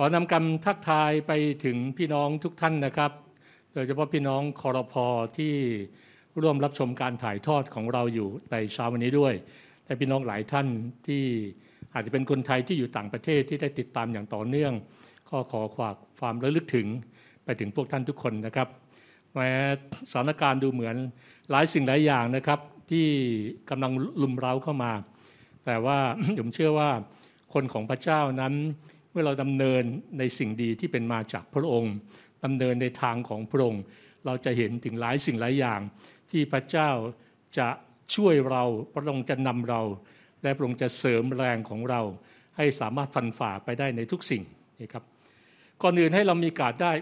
ขอนำคำทักทายไปถึงพี่น้องทุกท่านนะครับ โดยเฉพาะพี่น้องคอรพอที่ร่วมรับชมการถ่ายทอดของเราอยู่ในเช้าวันนี้ด้วยและพี่น้องหลายท่านที่อาจจะเป็นคนไทยที่อยู่ต่างประเทศที่ได้ติดตามอย่างต่อเนื่องก็ขอฝากความระลึกถึงไปถึงพวกท่านทุกคนนะครับแม้สถานการณ์ดูเหมือนหลายสิ่งหลายอย่างนะครับ ที่กำลังลุมเร้าเข้ามา แต่ว่าผมเชื่อว่าคนของพระเจ้านั้น เมื่อเราดำเนินในสิ่งดีที่เป็นมาจากพระองค์ดำเนินในทางของพระองค์ เราจะเห็นถึงหลายสิ่งหลายอย่าง ที่พระเจ้าจะช่วยเราพระองค์จะนำเรา และพระองค์จะเสริมแรงของเรา ให้สามารถฟันฝ่าไปได้ในทุกสิ่งนี่ครับก่อนอื่นให้เรามีการได้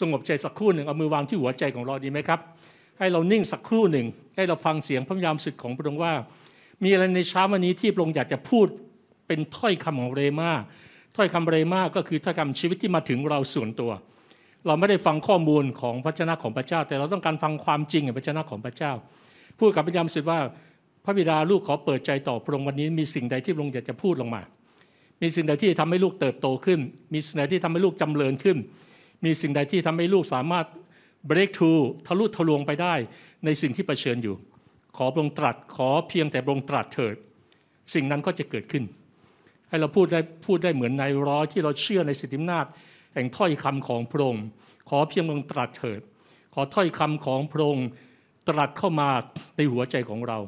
สงบใจสักครู่หนึ่งเอามือวางที่หัวใจของเราดีไหมครับ ให้เรานิ่งสักครู่หนึ่ง ให้เราฟังเสียงพระยามสุดของพระองค์ว่า มีอะไรในเช้าวันนี้ที่พระองค์อยากจะพูดเป็นถ้อยคำของเรมา ถ้อยคำเรมาก็คือถ้อยคำชีวิตที่มาถึงเราส่วนตัว เราไม่ได้ฟังข้อมูลของพระเจ้าของพระเจ้า แต่เราต้องการฟังความจริงของพระเจ้าของพระเจ้า พูดกับพระยามสุดว่าพระบิดาลูกขอเปิดใจต่อพระองค์วันนี้มีสิ่งใดที่พระองค์อยากจะพูดลงมา มีสิ่งใดที่ทำให้ลูกเติบโตขึ้น มีสิ่งใดที่ทำให้ลูกจำเริญขึ้น มีสิ่งใดที่ทำให้ลูกสามารถ break through ทะลุทะลวงไปได้ในสิ่งที่เผชิญอยู่ ขอพระองค์ตรัสขอเพียงแต่พระองค์ตรัสเถิด สิ่งนั้นก็จะเกิดขึ้น ให้เราพูดได้พูดได้เหมือนในร้อยที่เราเชื่อในสิทธิอำนาจแห่งถ้อยคำของพระองค์ขอเพียงพระองค์ตรัสเถิด ขอถ้อยคำของพระองค์ตรัสเข้ามาในหัวใจของเรา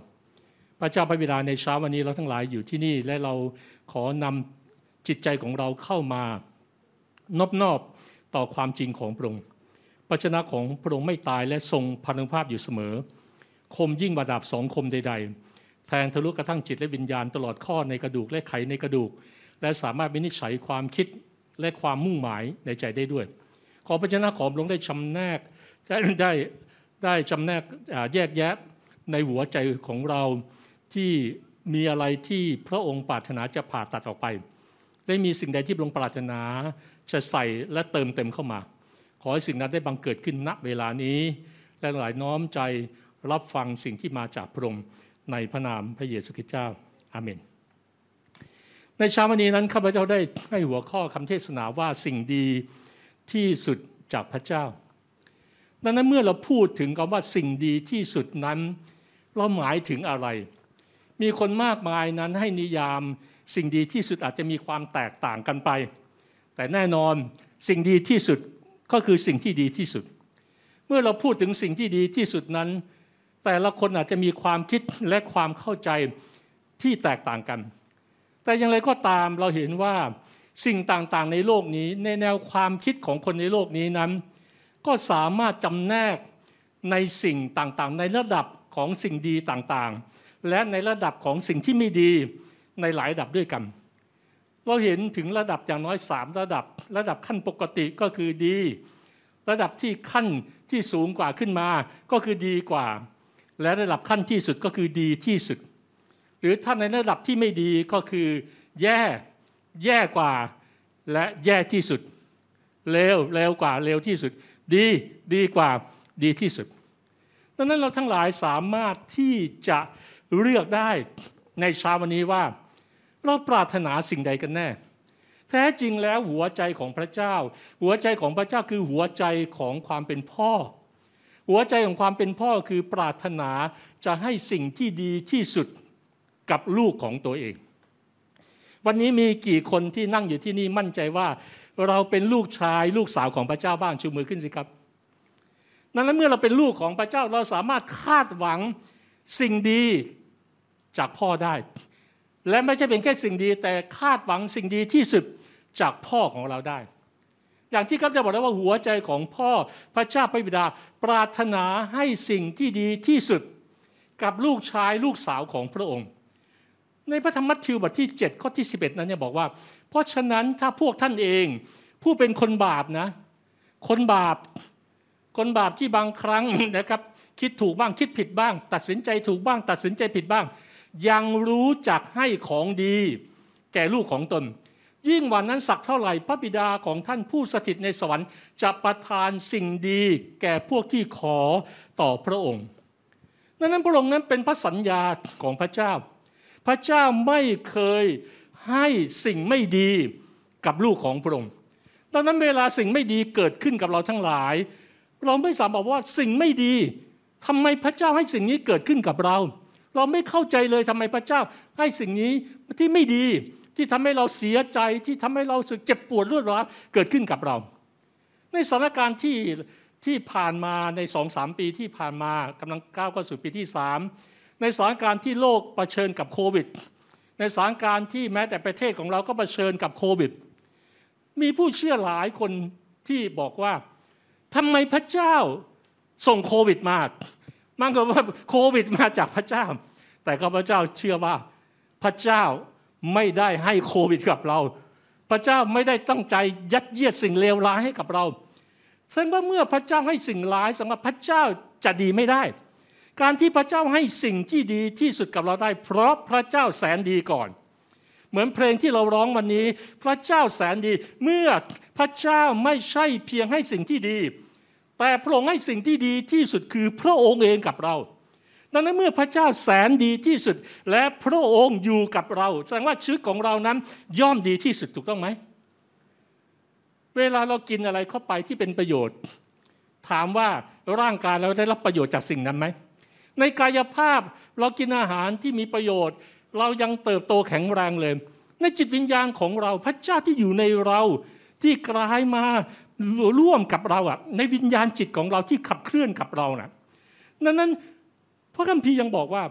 พระเจ้าพระบิดาในเช้าวันนี้เราทั้งหลายอยู่ที่นี่และเราขอนำจิตใจของเราเข้ามานอบนอบต่อความจริงของพระองค์พระชนะของพระองค์ไม่ตายและทรงพนุภาพอยู่เสมอ คมยิ่งบาดาบสองคมใด ๆ แทงทะลุกระทั่งจิตและวิญญาณ ตลอดข้อในกระดูกและไขในกระดูก และสามารถวินิจฉัยความคิดและความมุ่งหมายในใจได้ด้วย ขอพระชนะของพระองได้ชำแนกได้ได้จำแนกแยกแยะในหัวใจของเราที่มีอะไรที่พระองค์ปรารถนาจะผ่าตัดออกไป ได้มีสิ่งใดที่พระองค์ปรารถนาจะใส่และเติมเต็มเข้ามา ขอให้สิ่งนั้นได้บังเกิดขึ้นณเวลานี้ และหลายน้อมใจรับฟังสิ่งที่มาจากพระองค์ ในพระนามพระเยซูคริสต์เจ้าอาเมน ในเช้าวันนี้นั้นข้าพเจ้าได้ให้หัวข้อคำเทศนาว่าสิ่งดีที่สุดจากพระเจ้า ดังนั้นเมื่อเราพูดถึงคำว่าสิ่งดีที่สุดนั้น เราหมายถึงอะไร มีคนมากมายนั้นให้นิยามสิ่งดีที่สุดอาจจะมีความแตกต่างกันไป แต่แน่นอนสิ่งดีที่สุดก็คือสิ่งที่ดีที่สุด เมื่อเราพูดถึงสิ่งที่ดีที่สุดนั้น แต่ละคนอาจจะมีความคิดและความเข้าใจที่แตกต่างกัน แต่อย่างไรก็ตามเราเห็นว่าสิ่งต่างๆในโลกนี้ในแนวความคิดของคนในโลกนี้นั้น ก็สามารถจำแนกในสิ่งต่างๆ ในระดับของสิ่งดีต่างๆ และในระดับของสิ่งที่ไม่ดีในหลายระดับด้วยกัน เราเห็นถึงระดับอย่างน้อยสามระดับ ระดับขั้นปกติก็คือดี ระดับที่ขั้นที่สูงกว่าขึ้นมาก็คือดีกว่า และระดับขั้นที่สุดก็คือดีที่สุด หรือถ้าในระดับที่ไม่ดีก็คือแย่แย่กว่าและแย่ที่สุดเลวเลวกว่าเลวที่สุด ดีดีกว่าดีที่สุดดังนั้นเราทั้งหลายสามารถที่จะเลือกได้ในเช้าวันนี้ว่า เราปรารถนาสิ่งใดกันแน่ แท้จริงแล้วหัวใจของพระเจ้า หัวใจของพระเจ้าคือหัวใจของความเป็นพ่อ หัวใจของความเป็นพ่อคือปรารถนาจะให้สิ่งที่ดีที่สุดกับลูกของตัวเอง วันนี้มีกี่คนที่นั่งอยู่ที่นี่มั่นใจว่า เราเป็นลูกชายลูกสาวของพระเจ้าบ้างชูมือขึ้นสิครับนั้นเมื่อเราเป็นลูกของพระเจ้าเราสามารถคาดหวังสิ่งดีจากพ่อได้ และไม่ใช่เป็นแค่สิ่งดีแต่คาดหวังสิ่งดีที่สุดจากพ่อของเราได้ อย่างที่ครับจะบอกแล้วว่าหัวใจของพ่อพระเจ้าพระบิดา ปรารถนาให้สิ่งที่ดีที่สุด กับลูกชายลูกสาวของพระองค์ ในพระธรรมมัทธิวบทที่ 7 ข้อที่ 11 นั้นเนี่ยบอกว่า เพราะฉะนั้นถ้าพวกท่านเองผู้เป็นคนบาปนะ คนบาป คนบาปที่บางครั้งนะครับ คิดถูกบ้างคิดผิดบ้าง ตัดสินใจถูกบ้าง ตัดสินใจผิดบ้าง ยังรู้จักให้ของดี แก่ลูกของตน ยิ่งวันนั้นสักเท่าไหร่พระบิดาของท่านผู้สถิตในสวรรค์ จะประทานสิ่งดีแก่พวกที่ขอต่อพระองค์ดังนั้นพระองค์นั้นเป็นพระสัญญาของพระเจ้า พระเจ้าไม่เคยให้สิ่งไม่ดีกับลูกของพระองค์ดังนั้นเวลาสิ่งไม่ดีเกิดขึ้นกับเราทั้งหลาย เราไม่สามารถบอกว่าสิ่งไม่ดีทำไมพระเจ้าให้สิ่งนี้เกิดขึ้นกับเรา เราไม่เข้าใจเลยทำไมพระเจ้าให้สิ่งนี้ที่ไม่ดี ที่ทำให้เราเสียใจที่ทำให้เราสึกเจ็บปวดรวดร้าวเกิดขึ้นกับเรา ในสถานการณ์ที่ที่ผ่านมาในสองสามปีที่ผ่านมากำลังก้าวเข้าสู่ปีที่สามในสถานการณ์ที่โลกเผชิญกับโควิด ในสถานการณ์ที่แม้แต่ประเทศของเราก็เผชิญกับโควิด มีผู้เชื่อหลายคนที่บอกว่าทำไมพระเจ้าส่งโควิดมามันก็ว่าโควิดมาจากพระเจ้า แต่ก็พระเจ้าเชื่อว่าพระเจ้า ไม่ได้ให้โควิดกับเรา พระเจ้าไม่ได้ตั้งใจยัดเยียดสิ่งเลวร้ายให้กับเราแสดงว่าเมื่อพระเจ้าให้สิ่งร้ายสำหรับพระเจ้าจะดีไม่ได้ การที่พระเจ้าให้สิ่งที่ดีที่สุดกับเราได้ เพราะพระเจ้าแสนดีก่อน เหมือนเพลงที่เราร้องวันนี้ พระเจ้าแสนดี เมื่อพระเจ้าไม่ใช่เพียงให้สิ่งที่ดี แต่พระองค์ให้สิ่งที่ดีที่สุดคือพระองค์เองกับเรา ดังนั้นเมื่อพระเจ้าแสนดีที่สุด และพระองค์อยู่กับเรา แสดงว่าชีวิตของเรานั้นย่อมดีที่สุดถูกต้องไหม เวลาเรากินอะไรเข้าไปที่เป็นประโยชน์ ถามว่าร่างกายเราได้รับประโยชน์จากสิ่งนั้นไหม ในกายภาพเรากินอาหารที่มีประโยชน์ เรายังเติบโตแข็งแรงเลย ในจิตวิญญาณของเราพระเจ้าที่อยู่ในเราที่กลายมาร่วมกับเราอะในวิญญาณจิตของเราที่ขับเคลื่อนกับเรานะ่ะดังนั้น ระคัมภีร์ยังบอกว่า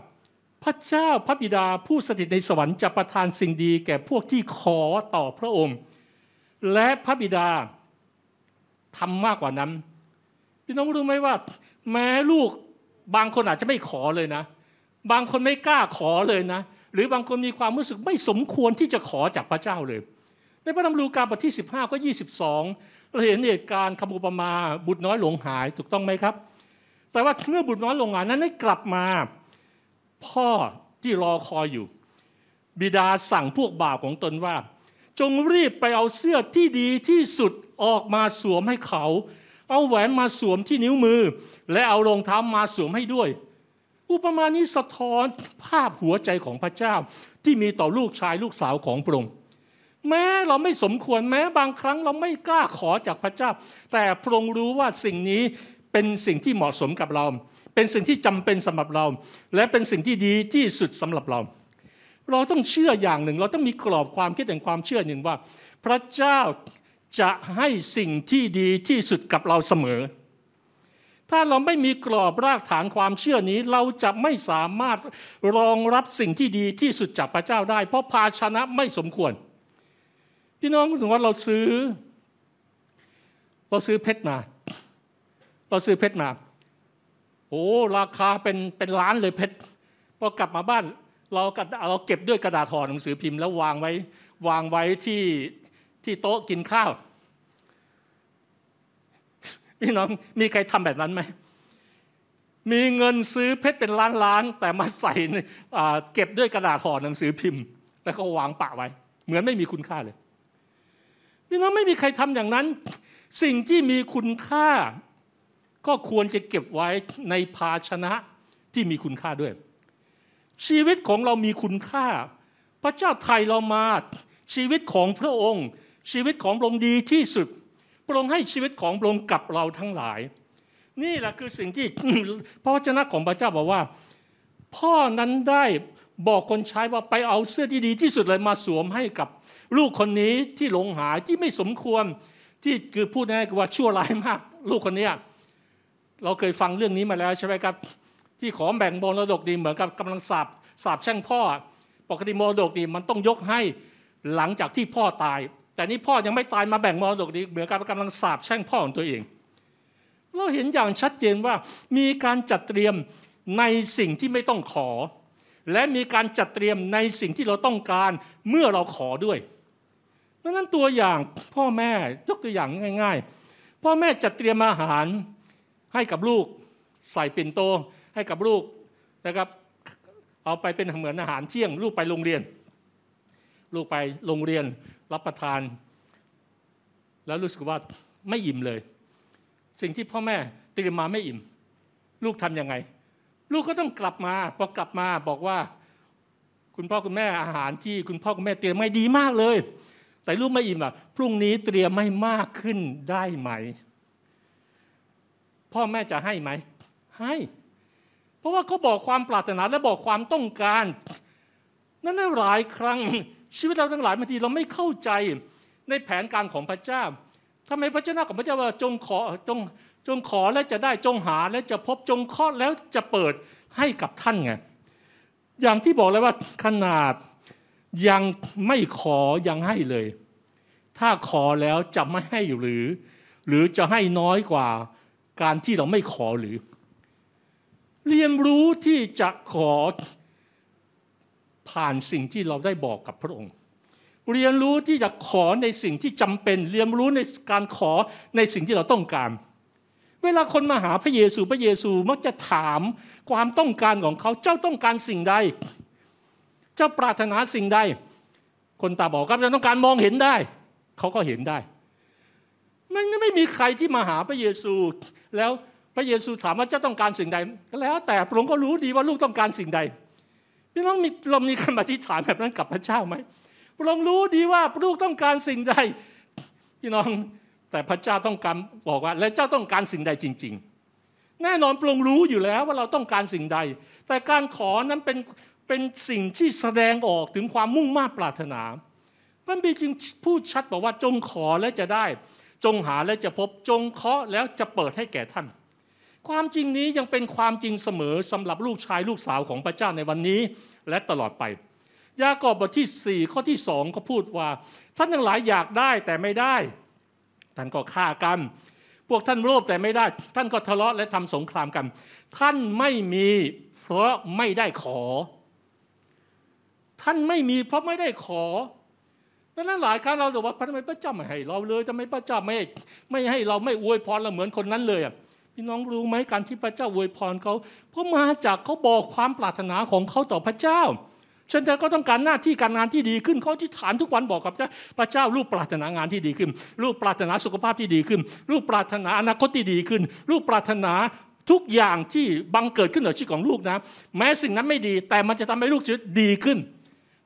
พระเจ้าพระบิดาผู้สถิตในสวรรค์จะประทานสิ่งดีแก่พวกที่ขอต่อพระองค์ และพระบิดาทำมากกว่านั้นพี่น้องรู้ไหมว่า แม้ลูกบางคนอาจจะไม่ขอเลยนะ บางคนไม่กล้าขอเลยนะ หรือบางคนมีความรู้สึกไม่สมควรที่จะขอจากพระเจ้าเลย ในพระธรรมลูกาบทที่ 15 ก็ 22 เราเห็นเหตุการณ์คำอุปมาบุตรน้อยหลงหายถูกต้องไหมครับ แต่ว่าเมื่อบุตรน้อยลงงานนั้นได้กลับมา พ่อที่รอคอยอยู่ บิดาสั่งพวกบ่าวของตนว่า จงรีบไปเอาเสื้อที่ดีที่สุดออกมาสวมให้เขา เอาแหวนมาสวมที่นิ้วมือ และเอารองเท้ามาสวมให้ด้วย อุปมานี้สะท้อนภาพหัวใจของพระเจ้าที่มีต่อลูกชายลูกสาวของพระองค์แม้เราไม่สมควรแม้บางครั้งเราไม่กล้าขอจากพระเจ้า แต่พระองค์รู้ว่าสิ่งนี้ เป็นสิ่งที่เหมาะสมกับเรา เป็นสิ่งที่จำเป็นสำหรับเรา และเป็นสิ่งที่ดีที่สุดสำหรับเรา เราต้องเชื่ออย่างหนึ่ง เราต้องมีกรอบความคิดแห่งความเชื่อหนึ่งว่า พระเจ้าจะให้สิ่งที่ดีที่สุดกับเราเสมอ ถ้าเราไม่มีกรอบรากฐานความเชื่อนี้ เราจะไม่สามารถรองรับสิ่งที่ดีที่สุดจากพระเจ้าได้ เพราะภาชนะไม่สมควร พี่น้องถึงว่าเราซื้อ เราซื้อเพชรมา เราซื้อเพชรมาโอ้ราคาเป็นเป็นล้านเลยเพชรพอกลับมาบ้านเราเราเก็บด้วยกระดาษห่อหนังสือพิมพ์แล้ววางไว้วางไว้ที่ที่โต๊ะกินข้าวพี่น้องมีใครทำแบบนั้นไหมมีเงินซื้อเพชรเป็นล้านล้านแต่มาใส่เก็บด้วยกระดาษห่อหนังสือพิมพ์ แล้วก็วางปะไว้ เหมือนไม่มีคุณค่าเลยพี่น้องไม่มีใครทำอย่างนั้น สิ่งที่มีคุณค่า ก็ควรจะเก็บไว้ในภาชนะที่มีคุณค่าด้วย ชีวิตของเรามีคุณค่า พระเจ้าไทยเรามาชีวิตของพระองค์ ชีวิตของพระองค์ดีที่สุด พระองค์ให้ชีวิตของพระองค์กับเราทั้งหลาย นี่แหละคือสิ่งที่พระวจนะของพระเจ้าบอกว่า พ่อนั้นได้บอกคนใช้ว่าไปเอาเสื้อที่ดีที่สุดเลยมาสวมให้กับลูกคนนี้ที่หลงหายที่ไม่สมควรที่คือพูดง่ายๆว่าชั่วร้ายมาก ลูกคนนี้ เราเคยฟังเรื่องนี้มาแล้วใช่ไหมครับ ที่ขอแบ่งมรดกดีเหมือนกับกำลังสาบสาบแช่งพ่อ ปกติมรดกดีมันต้องยกให้หลังจากที่พ่อตาย แต่นี่พ่อยังไม่ตายมาแบ่งมรดกดีเหมือนกับกำลังสาบแช่งพ่อของตัวเอง เราเห็นอย่างชัดเจนว่ามีการจัดเตรียมในสิ่งที่ไม่ต้องขอ และมีการจัดเตรียมในสิ่งที่เราต้องการเมื่อเราขอด้วยดังนั้นตัวอย่างพ่อแม่ยกตัวอย่างง่าย ๆ พ่อแม่จัดเตรียมอาหาร ให้กับลูกใส่ปิ่นโต ให้กับลูกนะครับ เอาไปเป็นเหมือนอาหารเที่ยง ลูกไปโรงเรียน ลูกไปโรงเรียนรับประทาน แล้วรู้สึกว่าไม่อิ่มเลย สิ่งที่พ่อแม่เตรียมมาไม่อิ่ม ลูกทํำยังไง ลูกก็ต้องกลับมาพอกลับมาบอกว่าคุณพ่อคุณแม่อาหารที่คุณพ่อคุณแม่เตรียมไม่ดีมากเลย แต่ลูกไม่อิ่มอะพรุ่งนี้เตรียมไม่มากขึ้นได้ไหม พ่อแม่จะให้ไหมให้ เพราะว่าเขาบอกความปรารถนาและบอกความต้องการ นั่นหลายครั้งชีวิตเราทั้งหลายบางทีเราไม่เข้าใจในแผนการของพระเจ้าทำไมพระเจ้าของพระเจ้าว่าจงขอจงจงขอแล้วจะได้จงหาแล้วจะพบจงเคาะแล้วจะเปิดให้กับท่านไงอย่างที่บอกเลยว่าขนาดยังไม่ขอยังให้เลย ถ้าขอแล้วจะไม่ให้หรือ หรือจะให้น้อยกว่า การที่เราไม่ขอหรือ เรียนรู้ที่จะขอผ่านสิ่งที่เราได้บอกกับพระองค์ เรียนรู้ที่จะขอในสิ่งที่จำเป็น เรียนรู้ในการขอในสิ่งที่เราต้องการ เวลาคนมาหาพระเยซูพระเยซูมักจะถามความต้องการของเขาเจ้าต้องการสิ่งใด เจ้าปรารถนาสิ่งใด คนตาบอกครับจะต้องการมองเห็นได้ เขาก็เห็นได้ มันไม่มีใครที่มาหาพระเยซู แล้วพระเยซูถามว่าเจ้าต้องการสิ่งใดก็แล้ว แต่พระองค์ก็รู้ดีว่าลูกต้องการสิ่งใดพี่น้องมีเรามีคำอธิษฐานแบบนั้นกับพระเจ้าไหมพระองค์รู้ดีว่าลูกต้องการสิ่งใดพี่น้องแต่พระเจ้าต้องการบอกว่า และเจ้าต้องการสิ่งใดจริง ๆ แน่นอนพระองค์รู้อยู่แล้วว่าเราต้องการสิ่งใด แต่การขอนั้นเป็นเป็นสิ่งที่แสดงออกถึงความมุ่งมั่นปรารถนาพระบิดจึงพูดชัดบอกว่าจงขอและจะได้ จงหาและจะพบจงเคาะแล้วจะเปิดให้แก่ท่าน ความจริงนี้ยังเป็นความจริงเสมอสำหรับลูกชายลูกสาวของพระเจ้าในวันนี้และตลอดไป ยากอบบทที่ 4 ข้อที่สองก็พูดว่า ท่านทั้งหลายอยากได้แต่ไม่ได้ท่านก็ฆ่ากัน พวกท่านโลภแต่ไม่ได้ ท่านก็ทะเลาะและทำสงครามกัน ท่านไม่มีเพราะไม่ได้ขอ ท่านไม่มีเพราะไม่ได้ขอ ดังนั้นหลายครั้งเราบอกว่าทำไมพระเจ้าไม่ให้เราเลยทำไมพระเจ้าไม่ไม่ให้เราไม่อวยพรเราเหมือนคนนั้นเลยอะพี่น้องรู้ไหมการที่พระเจ้าอวยพรเขาเพราะมาจากเขาบอกความปรารถนาของเขาต่อพระเจ้าฉันแต่ก็ต้องการหน้าที่การงานที่ดีขึ้นเขาที่ฐานทุกวันบอกกับพระเจ้าลูกปรารถนางานที่ดีขึ้น ลูกปรารถนาสุขภาพที่ดีขึ้น ลูกปรารถนาอนาคตที่ดีขึ้น ลูกปรารถนาทุกอย่างที่บังเกิดขึ้นในชีวิตของลูกนะ แม้สิ่งนั้นไม่ดี แต่มันจะทำให้ลูกชีวิตดีขึ้น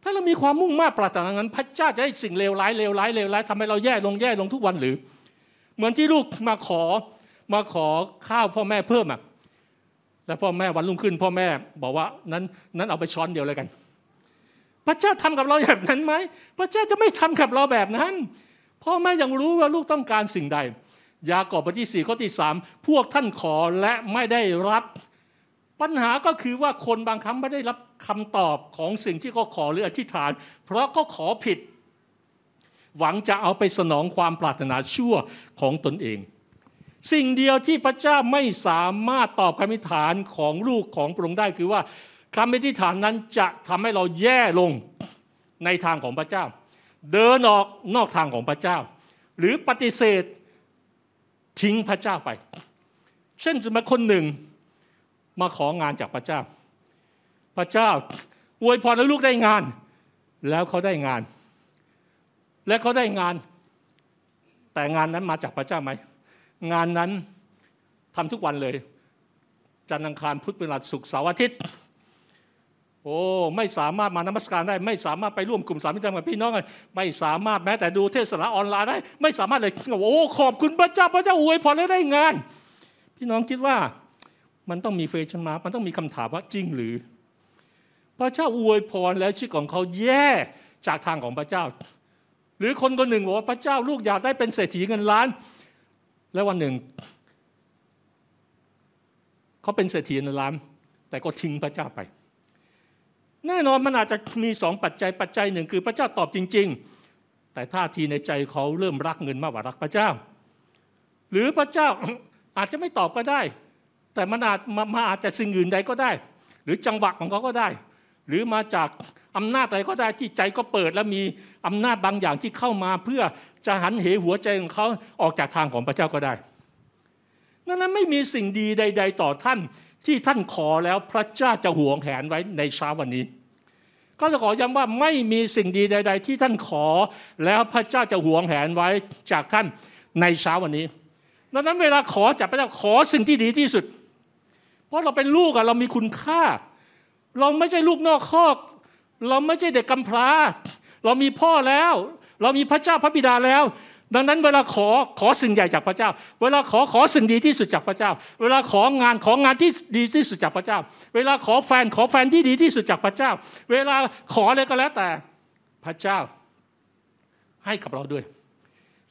ถ้าเรามีความมุ่งมั่นปรารถนานั้น พระเจ้าจะให้สิ่งเลวร้ายเลวร้ายเลวร้ายทำให้เราแย่ลงแย่ลงทุกวันหรือ เหมือนที่ลูกมาขอมาขอข้าวพ่อแม่เพิ่มอะแล้วพ่อแม่วันรุ่งขึ้น พ่อแม่บอกว่านั้นนั้นเอาไปช้อนเดียวเลยกัน พระเจ้าทำกับเราแบบนั้นไหมพระเจ้าจะไม่ทำกับเราแบบนั้น พ่อแม่ยังรู้ว่าลูกต้องการสิ่งใด ยากอบบทที่สี่ข้อที่สามพวกท่านขอและไม่ได้รับ ปัญหาก็คือว่าคนบางครั้งไม่ได้รับคำตอบของสิ่งที่เขาขอหรืออธิษฐาน เพราะเขาขอผิด หวังจะเอาไปสนองความปรารถนาชั่วของตนเอง สิ่งเดียวที่พระเจ้าไม่สามารถตอบคำอธิษฐานของลูกของพระองค์ได้คือว่าคำอธิษฐานนั้นจะทำให้เราแย่ลงในทางของพระเจ้า เดินออกนอกทางของพระเจ้า หรือปฏิเสธทิ้งพระเจ้าไป เช่นจะมาคนหนึ่ง มาของานจากพระเจ้า พระเจ้าอวยพรให้ลูกได้งาน แล้วเขาได้งาน และเขาได้งาน แต่งานนั้นมาจากพระเจ้าไหม งานนั้นทำทุกวันเลย จันทร์อังคารพุธพฤหัสศุกร์เสาร์อาทิตย์ โอ้ไม่สามารถมานมัสการได้ ไม่สามารถไปร่วมกลุ่มสามิจารกับพี่น้องไม่สามารถแม้แต่ดูเทศนาออนไลน์ได้ ไม่สามารถเลยโอ้ขอบคุณพระเจ้าพระเจ้าอวยพรแล้วได้งาน พี่น้องคิดว่า มันต้องมีเฟชั่นมามันต้องมีคำถามว่าจริงหรือ พระเจ้าอวยพรแล้วชีวิตของเขาแย่จากทางของพระเจ้า หรือคนคนหนึ่งบอกว่าพระเจ้าลูกอยากได้เป็นเศรษฐีเงินล้าน แล้ววันหนึ่งเขาเป็นเศรษฐีเงินล้าน แต่ก็ทิ้งพระเจ้าไป แน่นอนมันอาจจะมีสองปัจจัยปัจจัยหนึ่งคือพระเจ้าตอบจริง ๆ แต่ท่าทีในใจเขาเริ่มรักเงินมากกว่ารักพระเจ้า หรือพระเจ้าอาจจะไม่ตอบก็ได้ แต่มันอาจมาอาจจะสิ่งอื่นใดก็ได้ หรือจังหวะของเขาก็ได้ หรือมาจากอำนาจอะไรก็ได้ที่ใจก็เปิดแล้วมีอำนาจบางอย่างที่เข้ามา เพื่อจะหันเหหัวใจของเขาออกจากทางของพระเจ้าก็ได้นั้นไม่มีสิ่งดีใด ๆ ต่อท่านที่ท่านขอแล้วพระเจ้าจะห่วงแหนไว้ในเช้าวันนี้ ก็จะขอย้ำว่าไม่มีสิ่งดีใด ๆ ที่ท่านขอแล้วพระเจ้าจะห่วงแหนไว้จากท่านในเช้าวันนี้ดังนั้นเวลาขอจากพระเจ้าขอสิ่งที่ดีที่สุด เพราะเราเป็นลูกอะเรามีคุณค่า เราไม่ใช่ลูกนอกคอก เราไม่ใช่เด็กกำพร้า เรามีพ่อแล้ว เรามีพระเจ้าพระบิดาแล้ว ดังนั้นเวลาขอขอสิ่งใหญ่จากพระเจ้า เวลาขอขอสิ่งดีที่สุดจากพระเจ้า เวลาของานของานที่ดีที่สุดจากพระเจ้า เวลาขอแฟนขอแฟนที่ดีที่สุดจากพระเจ้า เวลาขออะไรก็แล้วแต่พระเจ้า ให้กับเราด้วย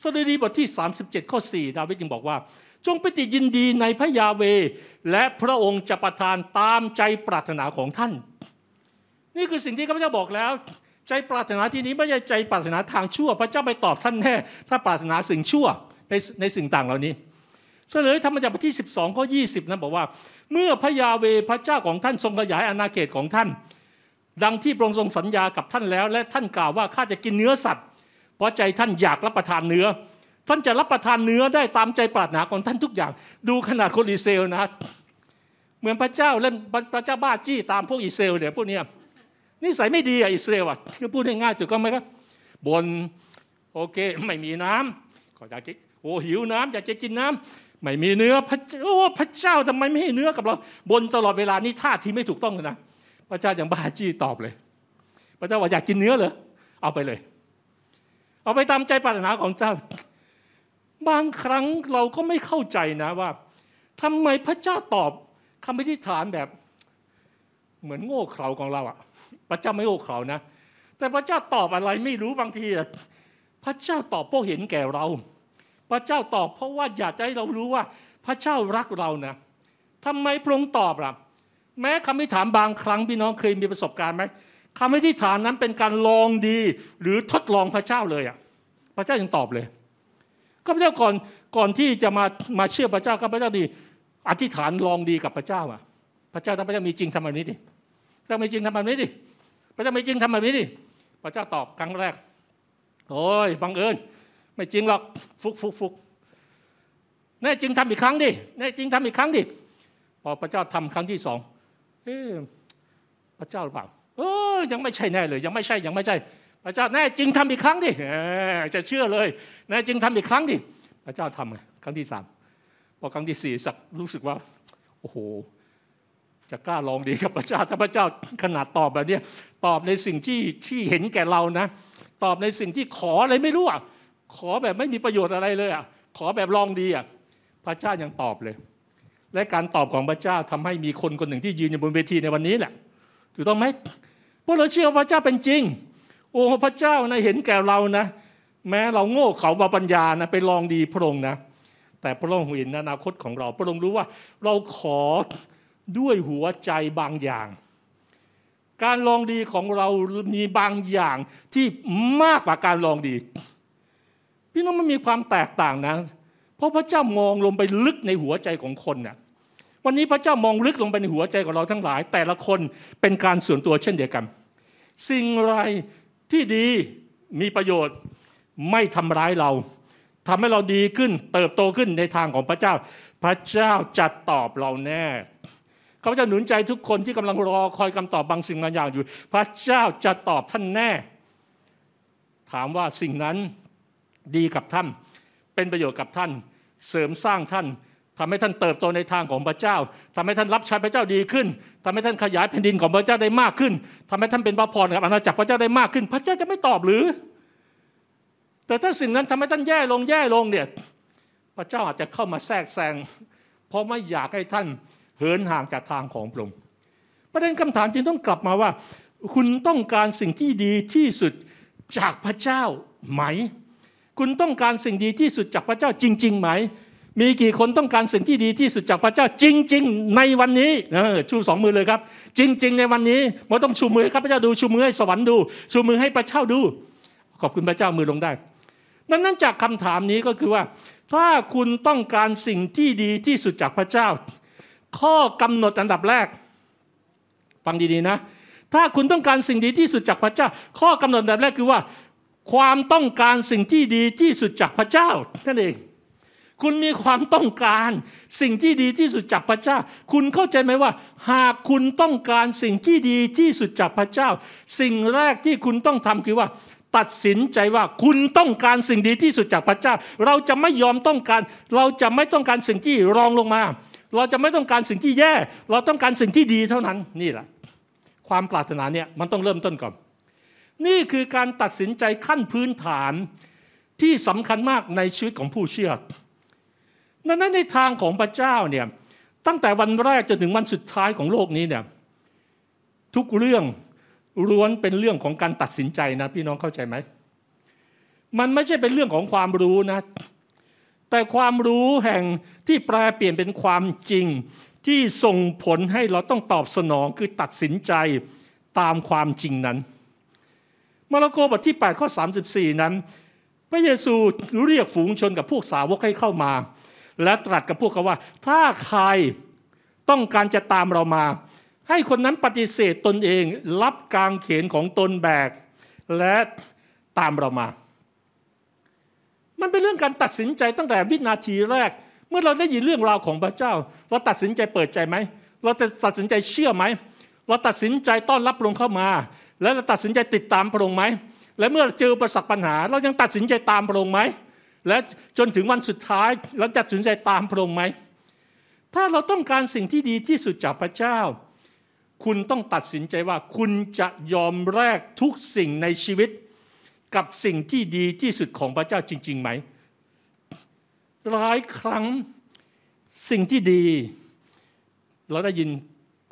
สดุดีบทที่ 37 ข้อ 4 ดาวิดจึงบอกว่า จงไปติดยินดีในพระยาเว และพระองค์จะประทานตามใจปรารถนาของท่าน นี่คือสิ่งที่ข้าพเจ้าบอกแล้ว ใจปรารถนาที่นี้ไม่ใช่ใจปรารถนาทางชั่ว พระเจ้าไปตอบท่านแน่ถ้าปรารถนาสิ่งชั่วในในสิ่งต่างเหล่านี้เฉลยธรรมจักรบทที่ 12ข้อ20นั้นบอกว่า เมื่อพระยาเวพระเจ้าของท่านทรงขยายอาณาเขตของท่าน ดังที่พระองค์ทรงสัญญากับท่านแล้ว และท่านกล่าวว่าข้าจะกินเนื้อสัตว์ เพราะใจท่านอยากรับประทานเนื้อ ท่านจะรับประทานเนื้อได้ตามใจปรารถนาของท่านทุกอย่าง ดูขนาดคนอิสราเอลนะเหมือนพระเจ้าเล่นพระเจ้าบ้าจี้ตามพวกอิสราเอลเนี่ยพวกนี้นิสัยไม่ดีอะอิสราเอลอะพูดง่ายๆถูกต้องไหมครับบนโอเคไม่มีน้ำขออยากจะโอ้หิวน้ำอยากจะกินน้ำไม่มีเนื้อพระโอ้พระเจ้าทำไมไม่ให้เนื้อกับเราบนตลอดเวลานี้ท่าทีไม่ถูกต้องเลยนะพระเจ้าอย่างบ้าจี้ตอบเลย พระเจ้าว่าอยากกินเนื้อเหรอเอาไปเลย เอาไปตามใจปรารถนาของเจ้า บางครั้งเราก็ไม่เข้าใจนะว่าทำไมพระเจ้าตอบคำอธิษฐานแบบ เหมือนโง่เขลาของเราอะพระเจ้าไม่โง่เขลานะ แต่พระเจ้าตอบอะไรไม่รู้บางทีพระเจ้าตอบเพราะเห็นแก่เรา พระเจ้าตอบเพราะว่าอยากให้เรารู้ว่า พระเจ้ารักเรานะทำไมพระองค์ตอบล่ะ แม้คำอธิษฐานบางครั้งพี่น้องเคยมีประสบการณ์ไหมคำอธิษฐานนั้นเป็นการลองดีหรือทดลองพระเจ้าเลยอะ พระเจ้ายังตอบเลย ข้าพเจ้าก่อนก่อนที่จะมามาเชื่อพระเจ้าข้าพเจ้าดีอธิษฐานลองดีกับพระเจ้าอะ พระเจ้าถ้าพระเจ้ามีจริงทำแบบนี้ดิพระเจ้ามีจริงทำแบบนี้ดิพระเจ้ามีจริงทำแบบนี้ดิพระเจ้าตอบครั้งแรก โอ้ยบังเอิญไม่จริงหรอกฟุกฟุกฟุกแน่จริงทำอีกครั้งดิแน่จริงทำอีกครั้งดิพอพระเจ้าทำครั้งที่สองเอ๊พระเจ้าหรือเปล่าเออยังไม่ใช่แน่เลย ยังไม่ใช่ยังไม่ใช่ พระเจ้าแน่จริงทำอีกครั้งดิจะเชื่อเลยแน่จริงทำอีกครั้งดิพระเจ้าทำครั้งที่สามพอครั้งที่สี่สักรู้สึกว่าโอ้โหจะกล้าลองดีกับพระเจ้าถ้าพระเจ้าขนาดตอบแบบนี้ตอบในสิ่งที่ที่เห็นแก่เรานะ ตอบในสิ่งที่ขออะไรไม่รู้อะขอแบบไม่มีประโยชน์อะไรเลยอะขอแบบลองดีอะพระเจ้ายังตอบเลย และการตอบของพระเจ้าทำให้มีคนคนหนึ่งที่ยืนอยู่บนเวทีในวันนี้แหละถูกต้องไหมพวกเราเชื่อพระเจ้าเป็นจริง โอ้พระเจ้านะเห็นแก่เรานะ แม้เราโง่เขาบาปัญญานะไปลองดีพระองค์นะ แต่พระองค์เห็นอนาคตของเรา พระองค์รู้ว่าเราขอด้วยหัวใจบางอย่าง การลองดีของเรามีบางอย่างที่มากกว่าการลองดี พี่น้องมันมีความแตกต่างนะ เพราะพระเจ้ามองลงไปลึกในหัวใจของคนนะ่ะวันนี้พระเจ้ามองลึกลงไปในหัวใจของเราทั้งหลาย แต่ละคนเป็นการส่วนตัวเช่นเดียวกัน สิ่งไร ที่ดีมีประโยชน์ไม่ทำร้ายเราทำให้เราดีขึ้นเติบโตขึ้นในทางของพระเจ้า พระเจ้าจะตอบเราแน่เขาจะหนุนใจทุกคนที่กำลังรอคอยคำตอบบางสิ่งบางอย่างอยู่ พระเจ้าจะตอบท่านแน่ ถามว่าสิ่งนั้นดีกับท่าน เป็นประโยชน์กับท่าน เสริมสร้างท่าน ทำให้ท่านเติบโตในทางของพระเจ้าทำให้ท่านรับใช้พระเจ้าดีขึ้นทำให้ท่านขยายแผ่นดินของพระเจ้าได้มากขึ้นทำให้ท่านเป็นพระพรกับอาณาจักรพระเจ้าได้มากขึ้น พระเจ้าจะไม่ตอบหรือ แต่ถ้าสิ่งนั้นทำให้ท่านแย่ลงแย่ลงเนี่ยพระเจ้าอาจจะเข้ามาแทรกแซงเพราะไม่อยากให้ท่านเหินห่างจากทางของพระองค์ประเด็นคำถามจึงต้องกลับมาว่า คุณต้องการสิ่งที่ดีที่สุดจากพระเจ้าไหม คุณต้องการสิ่งดีที่สุดจากพระเจ้าจริง ๆ ไหม มีกี่คนต้องการสิ่งที่ดีที่สุดจากพระเจ้าจริง ๆ ในวันนี้ชูสองมือเลยครับ จริง ๆ ในวันนี้ม่ต้องชูมือครับพระเจ้าดูชูมือให้สวรรค์ดู ชูมือให้พระเจ้าดู ขอบคุณพระเจ้ามือลงได้ดังนั้นจากคำถามนี้ก็คือว่า ถ้าคุณต้องการสิ่งที่ดีที่สุดจากพระเจ้า ข้อกำหนดอันดับแรก ฟังดีๆนะ ถ้าคุณต้องการสิ่งดีที่สุดจากพระเจ้า ข้อกำหนดอันดับแรกคือว่า ความต้องการสิ่งที่ดีที่สุดจากพระเจ้านั่นเอง คุณมีความต้องการ สิ่งที่ดีที่สุดจากพระเจ้า คุณเข้าใจไหมว่า หากคุณต้องการสิ่งที่ดีที่สุดจากพระเจ้า สิ่งแรกที่คุณต้องทำคือว่า ตัดสินใจว่าคุณต้องการสิ่งดีที่สุดจากพระเจ้า เราจะไม่ยอมต้องการ เราจะไม่ต้องการสิ่งที่รองลงมา เราจะไม่ต้องการสิ่งที่แย่ เราต้องการสิ่งที่ดีเท่านั้นนี่แหละความปรารถนาเนี่ยมันต้องเริ่มต้นก่อน นี่คือการตัดสินใจขั้นพื้นฐานที่สำคัญมากในชีวิตของผู้เชื่อ ดังนั้นในทางของพระเจ้าเนี่ยตั้งแต่วันแรกจนถึงวันสุดท้ายของโลกนี้เนี่ยทุกเรื่องล้วนเป็นเรื่องของการตัดสินใจนะพี่น้องเข้าใจไหมมันไม่ใช่เป็นเรื่องของความรู้นะ แต่ความรู้แห่งที่แปลเปลี่ยนเป็นความจริง ที่ส่งผลให้เราต้องตอบสนองคือตัดสินใจตามความจริงนั้นมาระโกบทที่8ข้อ34 นั้น พระเยซูเรียกฝูงชนกับพวกสาวกให้เข้ามา และตรัสกับพวกเขาว่า ถ้าใครต้องการจะตามเรามา ให้คนนั้นปฏิเสธตนเอง รับกางเขนของตนแบก และตามเรามา มันเป็นเรื่องการตัดสินใจตั้งแต่วินาทีแรก เมื่อเราได้ยินเรื่องราวของพระเจ้า เราตัดสินใจเปิดใจไหม เราจะตัดสินใจเชื่อไหม เราตัดสินใจต้อนรับพระองค์เข้ามา แล้วเราตัดสินใจติดตามพระองค์ไหม และเมื่อเจอประสบปัญหา เรายังตัดสินใจตามพระองค์ไหม และจนถึงวันสุดท้ายเราจะตัดสินใจตามพระองค์ไหม ถ้าเราต้องการสิ่งที่ดีที่สุดจากพระเจ้า คุณต้องตัดสินใจว่าคุณจะยอมแลกทุกสิ่งในชีวิต กับสิ่งที่ดีที่สุดของพระเจ้าจริง ๆ ไหม หลายครั้งสิ่งที่ดี เราได้ยิน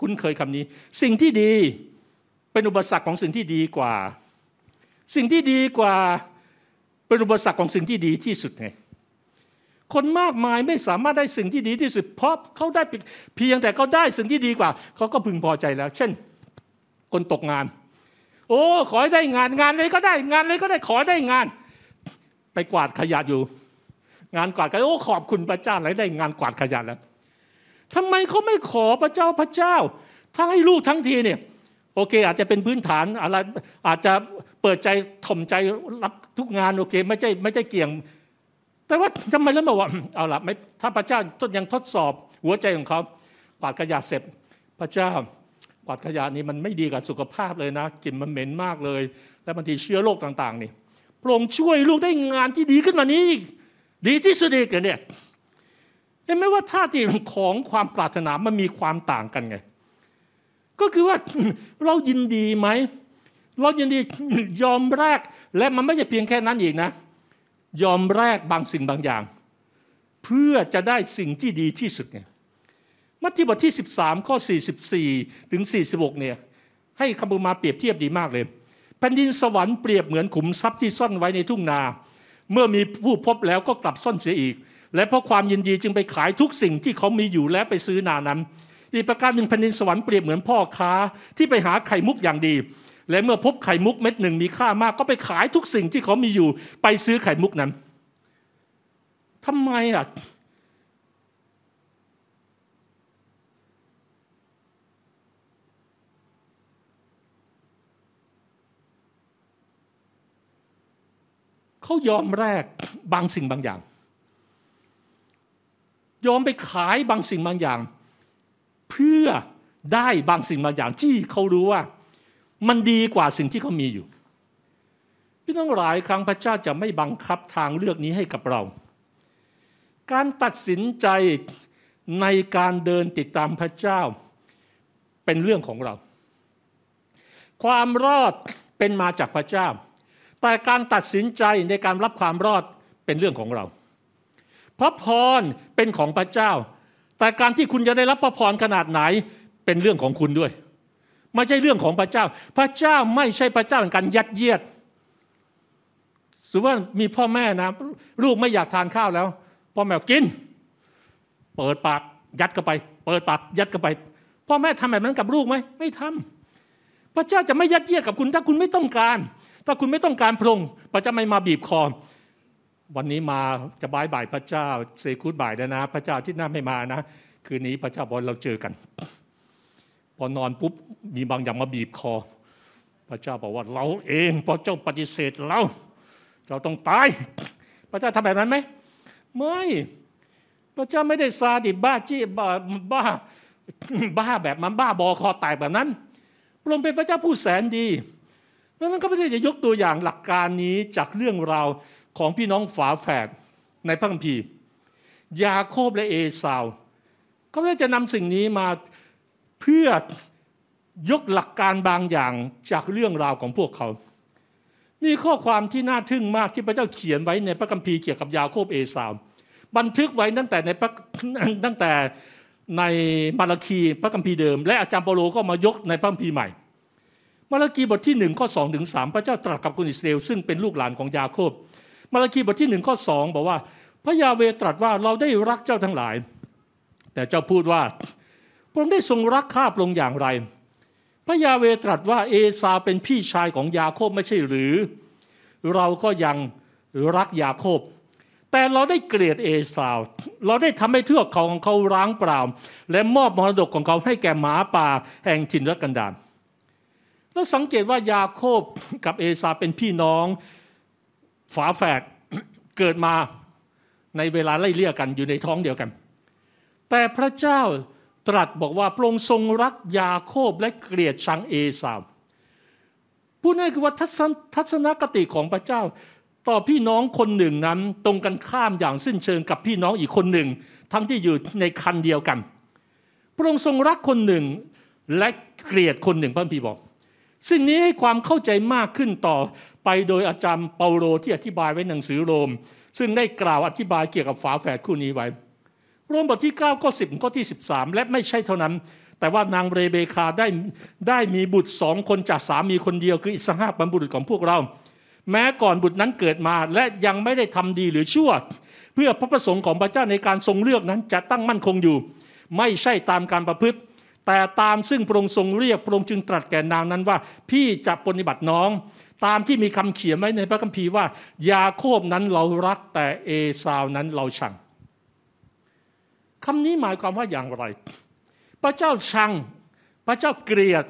คุ้นเคยคำนี้ สิ่งที่ดีเป็นอุปสรรคของสิ่งที่ดีกว่า สิ่งที่ดีกว่า เป็นอุปสรรคของสิ่งที่ดีที่สุดไงคนมากมายไม่สามารถได้สิ่งที่ดีที่สุด เพราะเขาได้เพียงแต่เขาได้สิ่งที่ดีกว่า เขาก็พึงพอใจแล้ว เช่น คนตกงาน โอ้ขอให้ได้งานงานเลยก็ได้งานเลยก็ได้ขอได้งาน ไปกวาดขยะอยู่ งานกวาดกันโอ้ขอบคุณพระเจ้าเลยได้งานกวาดขยะแล้วทำไมเขาไม่ขอพระเจ้าพระเจ้าทั้งให้ลูกทั้งทีเนี่ย โอเค อาจจะเป็นพื้นฐานอะไรอาจจะ ปิดใจถ่มใจรับทุกงานโอเค ไม่ใช่ไม่ใช่เกี่ยง แต่ว่าทำไมแล้วมาว่าเอาละไม่ถ้าพระเจ้ายังทดสอบหัวใจของเขากวาดขยะเสร็จพระเจ้ากวาดขยะนี่มันไม่ดีกับสุขภาพเลยนะกลิ่นมันเหม็นมากเลย และบางทีเชื้อโรคต่าง ๆ นี่พระองค์ช่วยลูกได้งานที่ดีขึ้นมานี้ ดีที่สุดอีกเนี่ยเห็นไหมว่าท่าทีของความปรารถนามันมีความต่างกันไง ก็คือว่าเรายินดีไหม เรายินดียอมแลกและมันไม่ใช่เพียงแค่นั้นอีกนะ ยอมแลกบางสิ่งบางอย่าง เพื่อจะได้สิ่งที่ดีที่สุดไงมัทธิวบทที่ 13 ข้อ 44 ถึง 46 เนี่ยให้คำบูมาเปรียบเทียบดีมากเลยแผ่นดินสวรรค์เปรียบเหมือนขุมทรัพย์ที่ซ่อนไว้ในทุ่งนา เมื่อมีผู้พบแล้วก็กลับซ่อนเสียอีก และเพราะความยินดีจึงไปขายทุกสิ่งที่เขามีอยู่และไปซื้อนานั้น อีกประการหนึ่งแผ่นดินสวรรค์เปรียบเหมือนพ่อค้าที่ไปหาไข่มุกอย่างดี และเมื่อพบไข่มุกเม็ดหนึ่งมีค่ามาก ก็ไปขายทุกสิ่งที่เขามีอยู่ไปซื้อไข่มุกนั้นทำไมอะเขายอมแลกบางสิ่งบางอย่าง ยอมไปขายบางสิ่งบางอย่าง เพื่อได้บางสิ่งบางอย่างที่เขารู้ว่า มันดีกว่าสิ่งที่เขามีอยู่ พี่น้องหลายครั้งพระเจ้าจะไม่บังคับทางเลือกนี้ให้กับเรา การตัดสินใจในการเดินติดตามพระเจ้า เป็นเรื่องของเรา ความรอดเป็นมาจากพระเจ้า แต่การตัดสินใจในการรับความรอดเป็นเรื่องของเรา พระพรเป็นของพระเจ้า แต่การที่คุณจะได้รับพระพรขนาดไหนเป็นเรื่องของคุณด้วย ไม่ใช่เรื่องของพระเจ้า พระเจ้าไม่ใช่พระเจ้าในการยัดเยียดสมมติว่ามีพ่อแม่นะลูกไม่อยากทานข้าวแล้วพ่อแม่กิน เปิดปากยัดเข้าไป เปิดปากยัดเข้าไป พ่อแม่ทำแบบนั้นกับลูกไหมไม่ทำพระเจ้าจะไม่ยัดเยียดกับคุณ ถ้าคุณไม่ต้องการ ถ้าคุณไม่ต้องการพรงพระเจ้าไม่มาบีบคอวันนี้มาจะบายบ่ายพระเจ้าเซคูดบ่ายแล้วนะ พระเจ้าที่หน้าไม่มานะ คืนนี้พระเจ้าบอกเราเจอกัน พอนอนปุ๊บมีบางอย่างมาบีบคอ พระเจ้าบอกว่าเราเองพอเจ้าปฏิเสธเรา เราต้องตาย พระเจ้าทำแบบนั้นไหมไม่พระเจ้าไม่ได้ซาดิบ้าจี้บ้าบ้าบ้าแบบมันบ้าบอคอแตกแบบนั้นพระองค์เป็นพระเจ้าผู้แสนดีดังนั้นก็ไม่ได้จะยกตัวอย่างหลักการนี้จากเรื่องราวของพี่น้องฝาแฝดในพระคัมภีร์ยาโคบและเอสาวเขาจะนำสิ่งนี้มา เพื่อยกหลักการบางอย่างจากเรื่องราวของพวกเขา มีข้อความที่น่าทึ่งมากที่พระเจ้าเขียนไว้ในพระคัมภีร์เกี่ยวกับยาโคบเอสาวบันทึกไว้ตั้งแต่ในตั้งแต่ในมาราคีพระคัมภีร์เดิม และอาจารย์เปโลก็มายกในพระคัมภีร์ใหม่ มาราคีบทที่หนึ่งข้อสองถึงสามพระเจ้าตรัสกับคนอิสราเอลซึ่งเป็นลูกหลานของยาโคบ มาราคีบทที่หนึ่งข้อสองบอกว่า พระยาเวตรัสว่าเราได้รักเจ้าทั้งหลาย แต่เจ้าพูดว่า พระองค์ได้ทรงรักข้าพระองค์อย่างไร พระยาเวตรัสว่าเอซาเป็นพี่ชายของยาโคบไม่ใช่หรือ เราก็ยังรักยาโคบ แต่เราได้เกลียดเอซาว เราได้ทำให้เทือกเขาของเขาร้างเปล่า และมอบมรดกของเขาให้แก่หมาป่าแห่งถิ่นรักันดารแล้วสังเกตว่ายาโคบกับเอซาเป็นพี่น้องฝาแฝดเกิดมาในเวลาไล่เลี่ยกันอยู่ในท้องเดียวกัน แต่พระเจ้า ตรัสบอกว่าพระองค์ทรงรักยาโคบและเกลียดชังเอสาวผู้นั้นคือว่าทัศนคติของพระเจ้า ต่อพี่น้องคนหนึ่งนั้น ตรงกันข้ามอย่างสิ้นเชิงกับพี่น้องอีกคนหนึ่ง ทั้งที่อยู่ในคันเดียวกัน พระองค์ทรงรักคนหนึ่งและเกลียดคนหนึ่งพระพีบอก สิ่งนี้ให้ความเข้าใจมากขึ้นต่อไปโดยอาจารย์เปาโลที่อธิบายไว้หนังสือโรม ซึ่งได้กล่าวอธิบายเกี่ยวกับฝาแฝดคู่นี้ไว้ รวมบทที่9ข้อ10ข้อที่ 13 และไม่ใช่เท่านั้น แต่ว่านางเรเบคาได้ได้มีบุตรสองคนจากสามีคนเดียวคืออิสหาบรรบุรุษของพวกเรา แม้ก่อนบุตรนั้นเกิดมาและยังไม่ได้ทำดีหรือชั่ว เพื่อพระประสงค์ของพระเจ้าในการทรงเลือกนั้นจะตั้งมั่นคงอยู่ ไม่ใช่ตามการประพฤติ แต่ตามซึ่งพระองค์ทรงเรียกพระองค์จึงตรัสแก่นางนั้นว่า พี่จะปฏิบัติน้อง ตามที่มีคำเขียนไว้ในพระคัมภีร์ว่ายาโคบนั้นเรารักแต่เอซาวนั้นเราชัง คำนี้หมายความว่าอย่างไร พระเจ้าชัง พระเจ้าเกลียด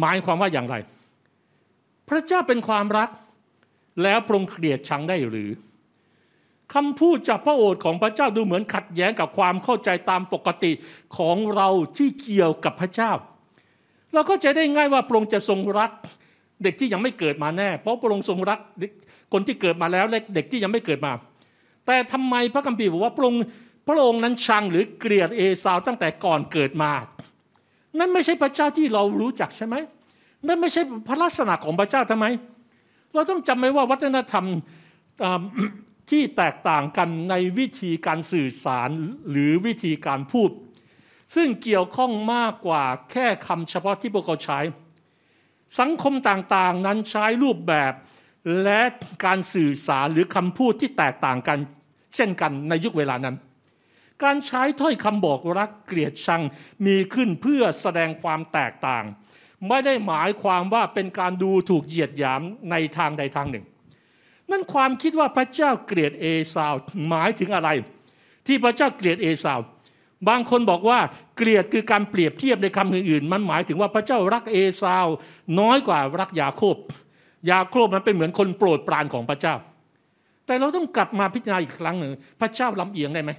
หมายความว่าอย่างไร พระเจ้าเป็นความรัก แล้วพรงเกลียดชังได้หรือคำพูดจากพระโอษฐ์ของพระเจ้าดูเหมือนขัดแย้งกับความเข้าใจตามปกติของเราที่เกี่ยวกับพระเจ้า เราก็จะได้ง่ายว่าพระองค์จะทรงรักเด็กที่ยังไม่เกิดมาแน่ เพราะพระองค์ทรงรักคนที่เกิดมาแล้วและเด็กที่ยังไม่เกิดมา แต่ทำไมพระคัมภีร์บอกว่าพระองค์ พระองค์นั้นชังหรือเกลียดเอสาวตั้งแต่ก่อนเกิดมา นั่นไม่ใช่พระเจ้าที่เรารู้จักใช่ไหมนั่นไม่ใช่พระลักษณะของพระเจ้าทำไม เราต้องจำไว้ว่าวัฒนธรรมที่แตกต่างกันในวิธีการสื่อสารหรือวิธีการพูด ซึ่งเกี่ยวข้องมากกว่าแค่คำเฉพาะที่พวกเขาใช้ สังคมต่างๆนั้นใช้รูปแบบและการสื่อสารหรือคำพูดที่แตกต่างกัน เช่นกันในยุคเวลานั้น การใช้ถ้อยคำบอกรักเกลียดชังมีขึ้นเพื่อแสดงความแตกต่าง ไม่ได้หมายความว่าเป็นการดูถูกเหยียดหยามในทางใดทางหนึ่ง นั่นความคิดว่าพระเจ้าเกลียดเอสาวหมายถึงอะไร ที่พระเจ้าเกลียดเอสาวบางคนบอกว่าเกลียดคือการเปรียบเทียบในคำอื่นๆ มันหมายถึงว่าพระเจ้ารักเอสาวน้อยกว่ารักยาโคบ ยาโคบมันเป็นเหมือนคนโปรดปรานของพระเจ้า แต่เราต้องกลับมาพิจารณาอีกครั้งหนึ่งพระเจ้าลำเอียงได้ไหม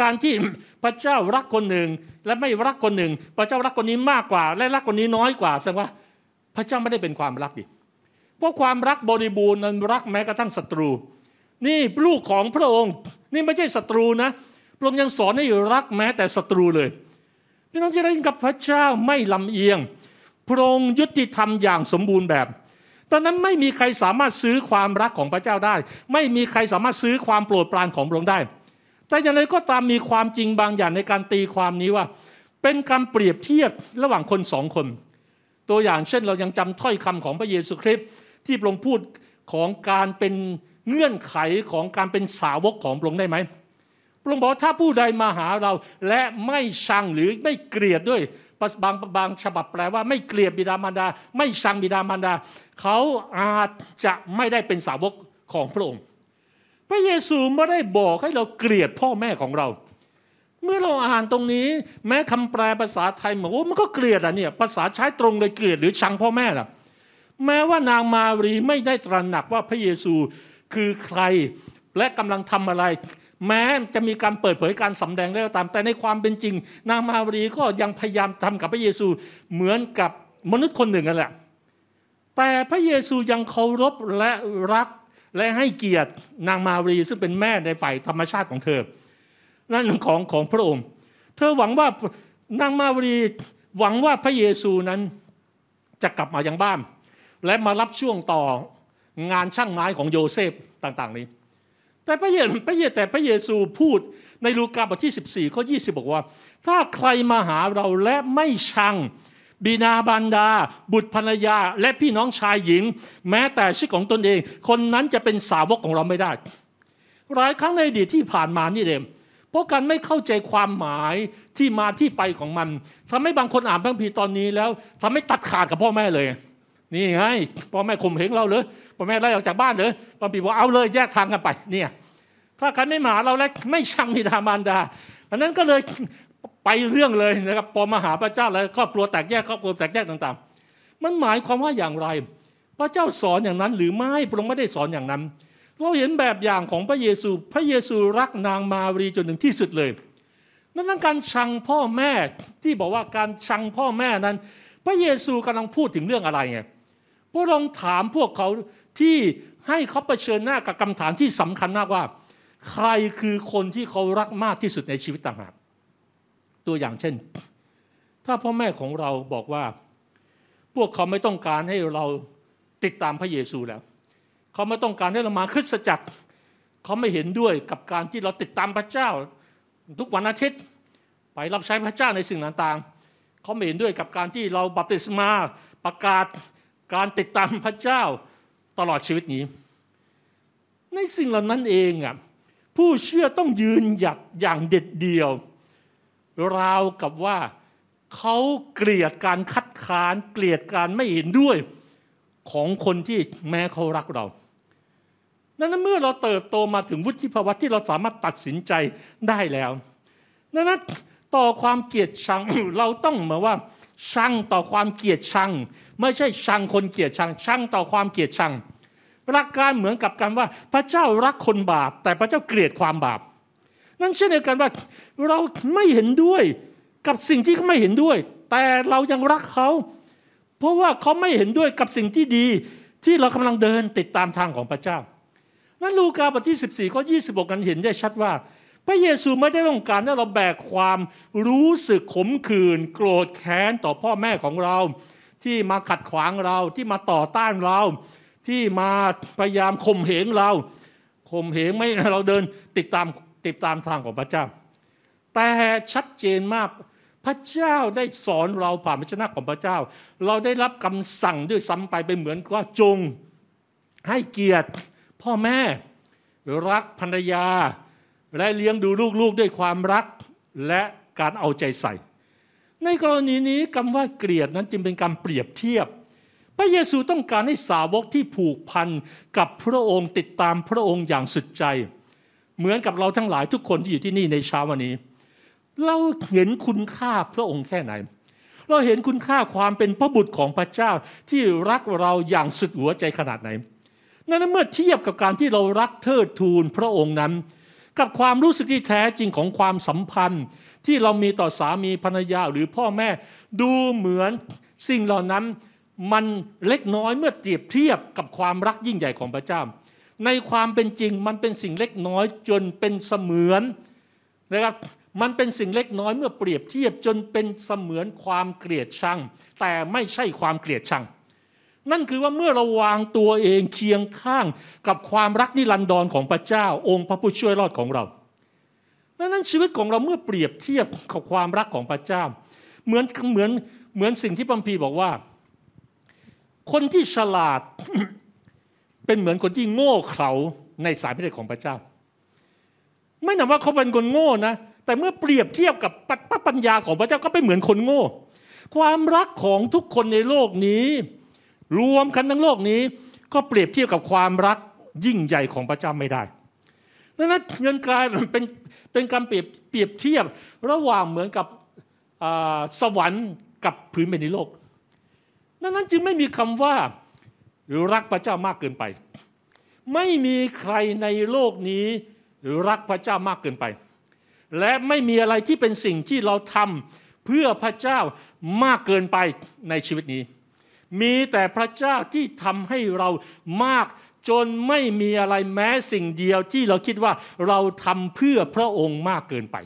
การที่พระเจ้ารักคนหนึ่ง และไม่รักคนหนึ่ง พระเจ้ารักคนนี้มากกว่า และรักคนนี้น้อยกว่าแสดงว่าพระเจ้าไม่ได้เป็นความรักดิเพราะความรักบริบูรณ์นั้นรักแม้กระทั่งศัตรู นี่ลูกของพระองค์ นี่ไม่ใช่ศัตรูนะพระองค์ยังสอนให้รักแม้แต่ศัตรูเลยพี่น้องที่ได้กับพระเจ้าไม่ลำเอียง พระองค์ยุติธรรมอย่างสมบูรณ์แบบตอนนั้นไม่มีใครสามารถซื้อความรักของพระเจ้าได้ ไม่มีใครสามารถซื้อความโปรดปรานของพระองค์ได้ แต่อย่างไรก็ตามมีความจริงบางอย่างในการตีความนี้ว่า เป็นการเปรียบเทียบระหว่างคนสองคน ตัวอย่างเช่นเรายังจำถ้อยคำของพระเยซูคริสต์ที่พระองค์พูดของการเป็นเงื่อนไขของการเป็นสาวกของพระองค์ได้ไหมพระองค์บอกถ้าผู้ใดมาหาเราและไม่ชังหรือไม่เกลียดด้วยบางบางฉบับแปลว่าไม่เกลียดบิดามารดา ไม่ชังบิดามารดา เขาอาจจะไม่ได้เป็นสาวกของพระองค์ ระเยซูไม่ได้บอกให้เราเกลียดพ่อแม่ของเรา เมื่อเราอ่านตรงนี้ แม้คำแปลภาษาไทยบอกว่ามันก็เกลียดอะเนี่ยภาษาใช้ตรงเลยเกลียดหรือชังพ่อแม่ล่ะแม้ว่านางมารีไม่ได้ตระหนักว่าพระเยซูคือใครและกำลังทำอะไร แม้จะมีการเปิดเผยการสำแดงแล้วตามแต่ในความเป็นจริง นางมารีก็ยังพยายามทำกับพระเยซูเหมือนกับมนุษย์คนหนึ่งนั่นแหละแต่พระเยซูยังเคารพและรัก และให้เกียรตินางมารีซึ่งเป็นแม่ในฝ่ายธรรมชาติของเธอ นั่นของของพระองค์ เธอหวังว่านางมารีหวังว่าพระเยซูนั้นจะกลับมายังบ้าน และมารับช่วงต่องานช่างไม้ของโยเซฟต่างๆนี้ แต่พระเยพระเยแต่พระเยซูพูดในลูกาบทที่ 14ข้อ20 บอกว่า ถ้าใครมาหาเราและไม่ชัง บินาบันดา บุตรภรรยา และพี่น้องชายหญิง แม้แต่ชีวิตของตนเอง คนนั้นจะเป็นสาวกของเราไม่ได้ หลายครั้งในอดีตที่ผ่านมานี่เองเพราะการไม่เข้าใจความหมายที่มาที่ไปของมันทำให้บางคนอ่านพระคัมภีร์ตอนนี้แล้วทำให้ตัดขาดกับพ่อแม่เลย นี่ไงพ่อแม่ข่มเหงเราเลยพ่อแม่ไล่ออกจากบ้านเลยพระคัมภีร์บอกเอาเลยแยกทางกันไปเนี่ยถ้าใครไม่มาเราแล้วไม่ชังมิดามารดาอันนั้นก็เลย ไปเรื่องเลยนะครับพอมาหาพระเจ้าแล้วครอบครัวแตกแยกครอบครัวแตกแยกต่างๆ มันหมายความว่าอย่างไร พระเจ้าสอนอย่างนั้นหรือไม่พระองค์ไม่ได้สอนอย่างนั้น เราเห็นแบบอย่างของพระเยซู พระเยซูรักนางมารีจนถึงที่สุดเลยนั่นการชังพ่อแม่ที่บอกว่าการชังพ่อแม่นั้น พระเยซูกำลังพูดถึงเรื่องอะไรไงพระองค์ถามพวกเขาที่ให้เขาเผชิญหน้ากับคำถามที่สำคัญมากว่า ใครคือคนที่เขารักมากที่สุดในชีวิตต่างหาก ตัวอย่างเช่น ถ้าพ่อแม่ของเราบอกว่า พวกเขาไม่ต้องการให้เราติดตามพระเยซูแล้ว เขาไม่ต้องการให้เรามาคริสตจักร เขาไม่เห็นด้วยกับการที่เราติดตามพระเจ้า ทุกวันอาทิตย์ไปรับใช้พระเจ้าในสิ่งต่างๆ เขาไม่เห็นด้วยกับการที่เราบัพติศมาประกาศการติดตามพระเจ้าตลอดชีวิตนี้ ในสิ่งเหล่านั้นเองอะผู้เชื่อต้องยืนหยัดอย่างเด็ดเดี่ยว ราวกับว่าเขาเกลียดการคัดค้านเกลียดการไม่เห็นด้วยของคนที่แม้เขารักเรานั้นเมื่อเราเติบโตมาถึงวุฒิภาวะที่เราสามารถตัดสินใจได้แล้วนั้นต่อความเกลียดชังเราต้องมาว่าชังต่อความเกลียดชัง ไม่ใช่ชังคนเกลียดชังชังต่อความเกลียดชังหลักการเหมือนกับกันว่าพระเจ้ารักคนบาป แต่พระเจ้าเกลียดความบาป นั่นเช่นเดียวกันว่าเราไม่เห็นด้วยกับสิ่งที่เขาไม่เห็นด้วย แต่เรายังรักเขาเพราะว่าเขาไม่เห็นด้วยกับสิ่งที่ดีที่เรากำลังเดินติดตามทางของพระเจ้า นั้นลูกาบทที่ 14ข้อ26กันเห็นได้ชัดว่า พระเยซูไม่ได้ต้องการให้เราแบกความรู้สึกขมขื่นโกรธแค้นต่อพ่อแม่ของเรา ที่มาขัดขวางเราที่มาต่อต้านเรา ที่มาพยายามข่มเหงเราข่มเหงไม่เราเดินติดตาม ติดตามทางของพระเจ้า แต่ชัดเจนมากพระเจ้าได้สอนเราผ่านพระชนะของพระเจ้า เราได้รับคำสั่งด้วยซ้ำไปเป็นเหมือนว่าจงให้เกียรติพ่อแม่รักภรรยา และเลี้ยงดูลูกๆด้วยความรักและการเอาใจใส่ ในกรณีนี้คำว่าเกลียดนั้นจึงเป็นการเปรียบเทียบ พระเยซูต้องการให้สาวกที่ผูกพันกับพระองค์ติดตามพระองค์อย่างสุดใจ เหมือนกับเราทั้งหลายทุกคนที่อยู่ที่นี่ในเช้าวันนี้ เราเห็นคุณค่าพระองค์แค่ไหน เราเห็นคุณค่าความเป็นพระบุตรของพระเจ้าที่รักเราอย่างสุดหัวใจขนาดไหนนั้นเมื่อเทียบกับการที่เรารักเทิดทูนพระองค์นั้น กับความรู้สึกที่แท้จริงของความสัมพันธ์ ที่เรามีต่อสามีภรรยาหรือพ่อแม่ ดูเหมือนสิ่งเหล่านั้นมันเล็กน้อยเมื่อเปรียบเทียบกับความรักยิ่งใหญ่ของพระเจ้า ในความเป็นจริงมันเป็นสิ่งเล็กน้อยจนเป็นเสมือนนะครับมันเป็นสิ่งเล็กน้อยเมื่อเปรียบเทียบจนเป็นเสมือนความเกลียดชัง แต่ไม่ใช่ความเกลียดชัง นั่นคือว่าเมื่อเราวางตัวเองเคียงข้างกับความรักนิรันดรของพระเจ้า องค์พระผู้ช่วยรอดของเราดังนั้นชีวิตของเราเมื่อเปรียบเทียบกับความรักของพระเจ้า เหมือนเหมือนเหมือนสิ่งที่พัมพีบอกว่า คนที่ฉลาด เป็นเหมือนคนที่โง่เขลาในสายพระเดชของพระเจ้า ไม่นับว่าเขาเป็นคนโง่นะ แต่เมื่อเปรียบเทียบกับปัญญาของพระเจ้าก็เป็นเหมือนคนโง่ ความรักของทุกคนในโลกนี้ รวมกันทั้งโลกนี้ ก็เปรียบเทียบกับความรักยิ่งใหญ่ของพระเจ้าไม่ได้ดังนั้นเงินกลายเป็นเป็นการเปรียบเปรียบเทียบระหว่างเหมือนกับสวรรค์กับพื้นแผ่นดินโลกดังนั้นจึงไม่มีคำว่า หรือรักพระเจ้ามากเกินไป ไม่มีใครในโลกนี้หรือรักพระเจ้ามากเกินไป และไม่มีอะไรที่เป็นสิ่งที่เราทำเพื่อพระเจ้ามากเกินไปในชีวิตนี้ มีแต่พระเจ้าที่ทำให้เรามากจนไม่มีอะไรแม้สิ่งเดียวที่เราคิดว่าเราทำเพื่อพระองค์มากเกินไป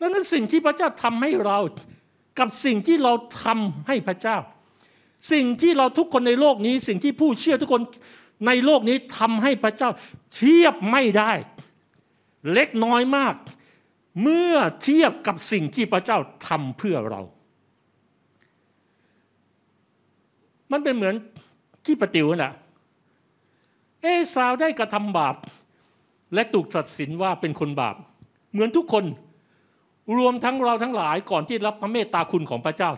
ดังนั้นสิ่งที่พระเจ้าทำให้เรากับสิ่งที่เราทำให้พระเจ้า สิ่งที่เราทุกคนในโลกนี้ สิ่งที่ผู้เชื่อทุกคนในโลกนี้ทำให้พระเจ้าเทียบไม่ได้ เล็กน้อยมาก เมื่อเทียบกับสิ่งที่พระเจ้าทำเพื่อเรา มันเป็นเหมือนที่ปฏิวน่ะ เอสาวได้กระทำบาป และถูกตัดสินว่าเป็นคนบาป เหมือนทุกคนรวมทั้งเราทั้งหลายก่อนที่รับพระเมตตาคุณของพระเจ้า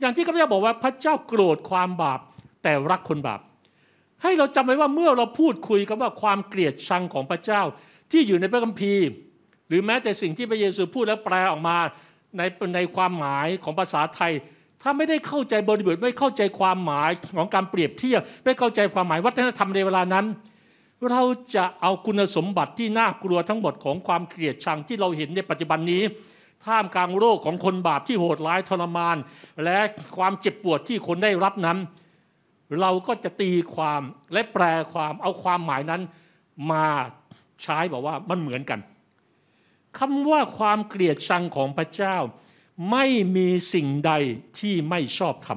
อย่างที่ข้าพเจ้าบอกว่าพระเจ้าโกรธความบาปแต่รักคนบาป ให้เราจำไว้ว่าเมื่อเราพูดคุยกันว่าความเกลียดชังของพระเจ้าที่อยู่ในพระคัมภีร์ หรือแม้แต่สิ่งที่พระเยซูพูดและแปลออกมาในในความหมายของภาษาไทย ถ้าไม่ได้เข้าใจบริบทไม่เข้าใจความหมายของการเปรียบเทียบไม่เข้าใจความหมายวัฒนธรรมในเวลานั้น เราจะเอาคุณสมบัติที่น่ากลัวทั้งหมดของความเกลียดชังที่เราเห็นในปัจจุบันนี้ ท่ามกลางโรคของคนบาปที่โหดร้ายทรมาน และความเจ็บปวดที่คนได้รับนั้น เราก็จะตีความและแปลความเอาความหมายนั้นมาใช้บอกว่ามันเหมือนกันคำว่าความเกลียดชังของพระเจ้า ไม่มีสิ่งใดที่ไม่ชอบท